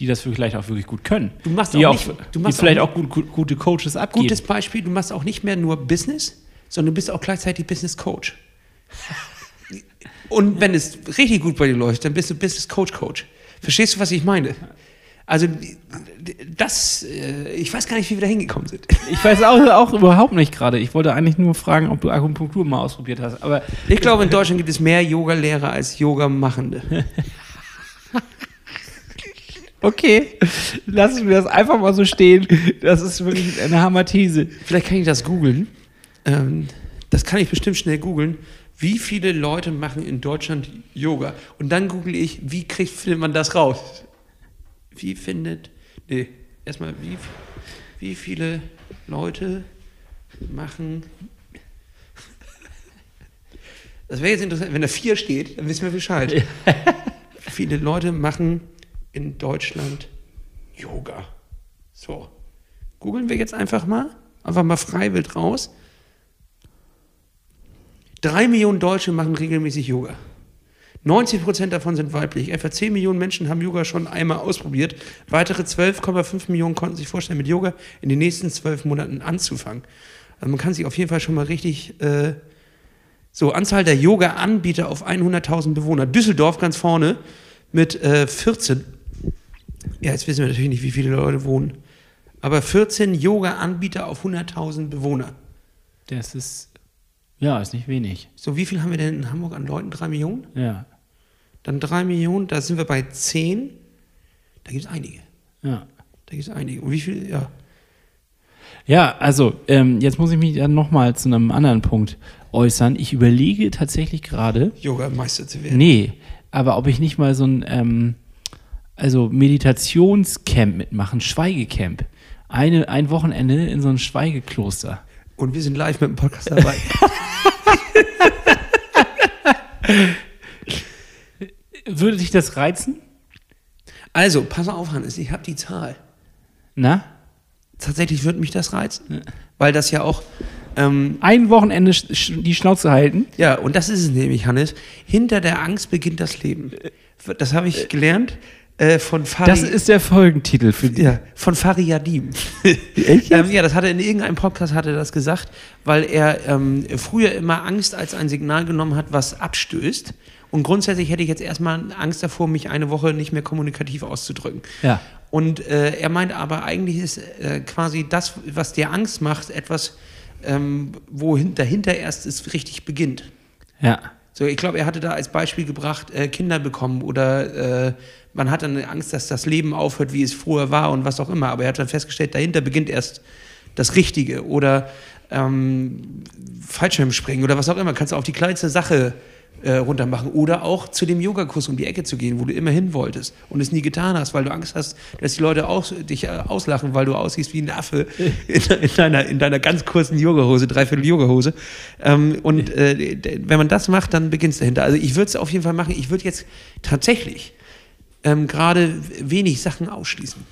die das vielleicht auch wirklich gut können. Du machst die auch auch, nicht- du die machst vielleicht auch auch, gut, gut, gute Coaches abgeben. Gutes Beispiel, du machst auch nicht mehr nur Business, sondern du bist auch gleichzeitig Business Coach. Und wenn es richtig gut bei dir läuft, dann bist du Business Coach Coach. Verstehst du, was ich meine? Also das, äh, ich weiß gar nicht, wie wir da hingekommen sind. Ich weiß auch, auch überhaupt nicht gerade. Ich wollte eigentlich nur fragen, ob du Akupunktur mal ausprobiert hast. Aber Ich glaube, in Deutschland gibt es mehr Yoga-Lehrer als Yoga-Machende. *laughs* okay, lassen wir das einfach mal so stehen. Das ist wirklich eine Hammer-These. Vielleicht kann ich das googeln. Ähm, das kann ich bestimmt schnell googeln. Wie viele Leute machen in Deutschland Yoga? Und dann google ich, wie kriegt, findet man das raus? Wie findet, nee, erstmal, wie, wie viele Leute machen, das wäre jetzt interessant, wenn da vier steht, dann wissen wir Bescheid. Wie viele Leute machen in Deutschland Yoga? So, googeln wir jetzt einfach mal, einfach mal freiwillig raus. Drei Millionen Deutsche machen regelmäßig Yoga. 90 Prozent davon sind weiblich. Etwa 10 Millionen Menschen haben Yoga schon einmal ausprobiert. Weitere 12,5 Millionen konnten sich vorstellen, mit Yoga in den nächsten zwölf Monaten anzufangen. Also man kann sich auf jeden Fall schon mal richtig. Äh, so, Anzahl der Yoga-Anbieter auf 100.000 Bewohner. Düsseldorf ganz vorne mit äh, 14. Ja, jetzt wissen wir natürlich nicht, wie viele Leute wohnen. Aber 14 Yoga-Anbieter auf 100.000 Bewohner. Das ist, ja, ist nicht wenig. So, wie viel haben wir denn in Hamburg an Leuten? Drei Millionen? Ja, Dann drei Millionen, da sind wir bei zehn. Da gibt es einige. ja. Da gibt es einige. Und wie viel? Ja. Ja, also ähm, jetzt muss ich mich dann nochmal zu einem anderen Punkt äußern. Ich überlege tatsächlich gerade, Yoga-Meister zu werden. nee, aber ob ich nicht mal so ein ähm, also Meditationscamp mitmachen, Schweigecamp. Eine, ein Wochenende in so einem Schweigekloster. Und wir sind live mit dem Podcast dabei. *laughs* Würde dich das reizen? also, pass auf, Hannes, ich habe die Zahl. Na? Tatsächlich würde mich das reizen. Weil das ja auch. Ähm, Ein Wochenende sch- die Schnauze halten? ja, und das ist es nämlich, Hannes. Hinter der Angst beginnt das Leben. Das habe ich gelernt äh, von Fari. Das ist der Folgentitel für die. Ja, von Fariadim. *laughs* Echt? ähm, ja, das hat er in irgendeinem Podcast hat er das gesagt, weil er ähm, früher immer Angst als ein Signal genommen hat, was abstößt. Und grundsätzlich hätte ich jetzt erstmal Angst davor, mich eine Woche nicht mehr kommunikativ auszudrücken. Ja. Und äh, er meint aber, eigentlich ist äh, quasi das, was dir Angst macht, etwas, ähm, wo hin- dahinter erst es richtig beginnt. Ja. So, ich glaube, er hatte da als Beispiel gebracht, äh, Kinder bekommen oder äh, man hat dann Angst, dass das Leben aufhört, wie es früher war und was auch immer. Aber er hat dann festgestellt, dahinter beginnt erst das Richtige oder ähm, Fallschirmspringen oder was auch immer. Kannst du auf die kleinste Sache äh, runter machen oder auch zu dem Yogakurs um die Ecke zu gehen, wo du immer hin wolltest und es nie getan hast, weil du Angst hast, dass die Leute aus, dich äh, auslachen, weil du aussiehst wie ein Affe *laughs* in, in, deiner, in deiner ganz kurzen Yogahose, dreiviertel Yogahose. Ähm, und äh, wenn man das macht, dann beginnt es dahinter. Also ich würde es auf jeden Fall machen. Ich würde jetzt tatsächlich ähm, gerade wenig Sachen ausschließen.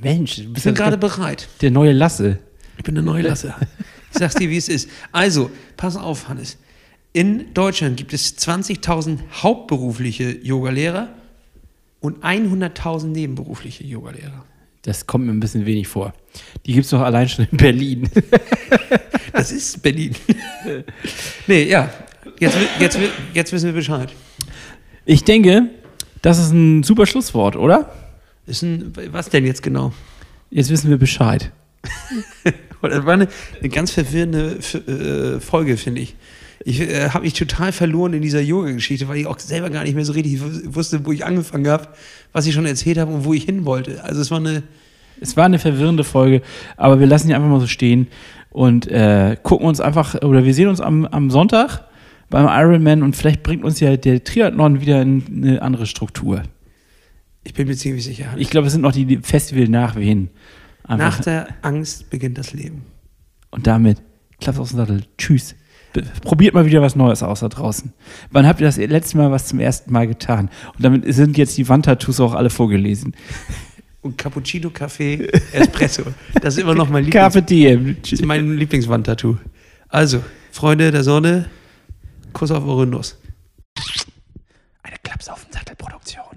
Mensch, du Ich bist bin ja gerade bereit. der neue Lasse. Ich bin der Neulasser. Ich sag's dir, wie es ist. Also, pass auf, Hannes. In Deutschland gibt es 20.000 hauptberufliche Yogalehrer und 100.000 nebenberufliche Yogalehrer. Das kommt mir ein bisschen wenig vor. Die gibt es doch allein schon in Berlin. *laughs* Das ist Berlin. *laughs* nee, ja. Jetzt, jetzt, jetzt wissen wir Bescheid. Ich denke, das ist ein super Schlusswort, oder? Ist ein, was denn jetzt genau? Jetzt wissen wir Bescheid. *laughs* Das war eine, eine ganz verwirrende F äh, Folge, finde ich. Ich äh, habe mich total verloren in dieser Yoga-Geschichte, weil ich auch selber gar nicht mehr so richtig wusste, wo ich angefangen habe, was ich schon erzählt habe und wo ich hin wollte. Also es war eine, Es war eine verwirrende Folge, aber wir lassen die einfach mal so stehen und äh, gucken uns einfach, oder wir sehen uns am, am Sonntag beim Ironman und vielleicht bringt uns ja der Triathlon wieder in eine andere Struktur. ich bin mir ziemlich sicher. Ich glaube, es sind noch die Festival-Nachwehen. Nach der Angst beginnt das Leben. Und damit klappt aus dem Sattel. Tschüss. Probiert mal wieder was Neues aus da draußen. Wann habt ihr das letzte Mal was zum ersten Mal getan? Und damit sind jetzt die Wandtattoos auch alle vorgelesen. *laughs* und Cappuccino, Kaffee, Espresso. Das ist immer noch mein, Lieblings Carpe diem. das ist mein Lieblingswandtattoo. Also, Freunde der Sonne, Kuss auf eure Nuss. Eine Klaps auf den Sattelproduktion.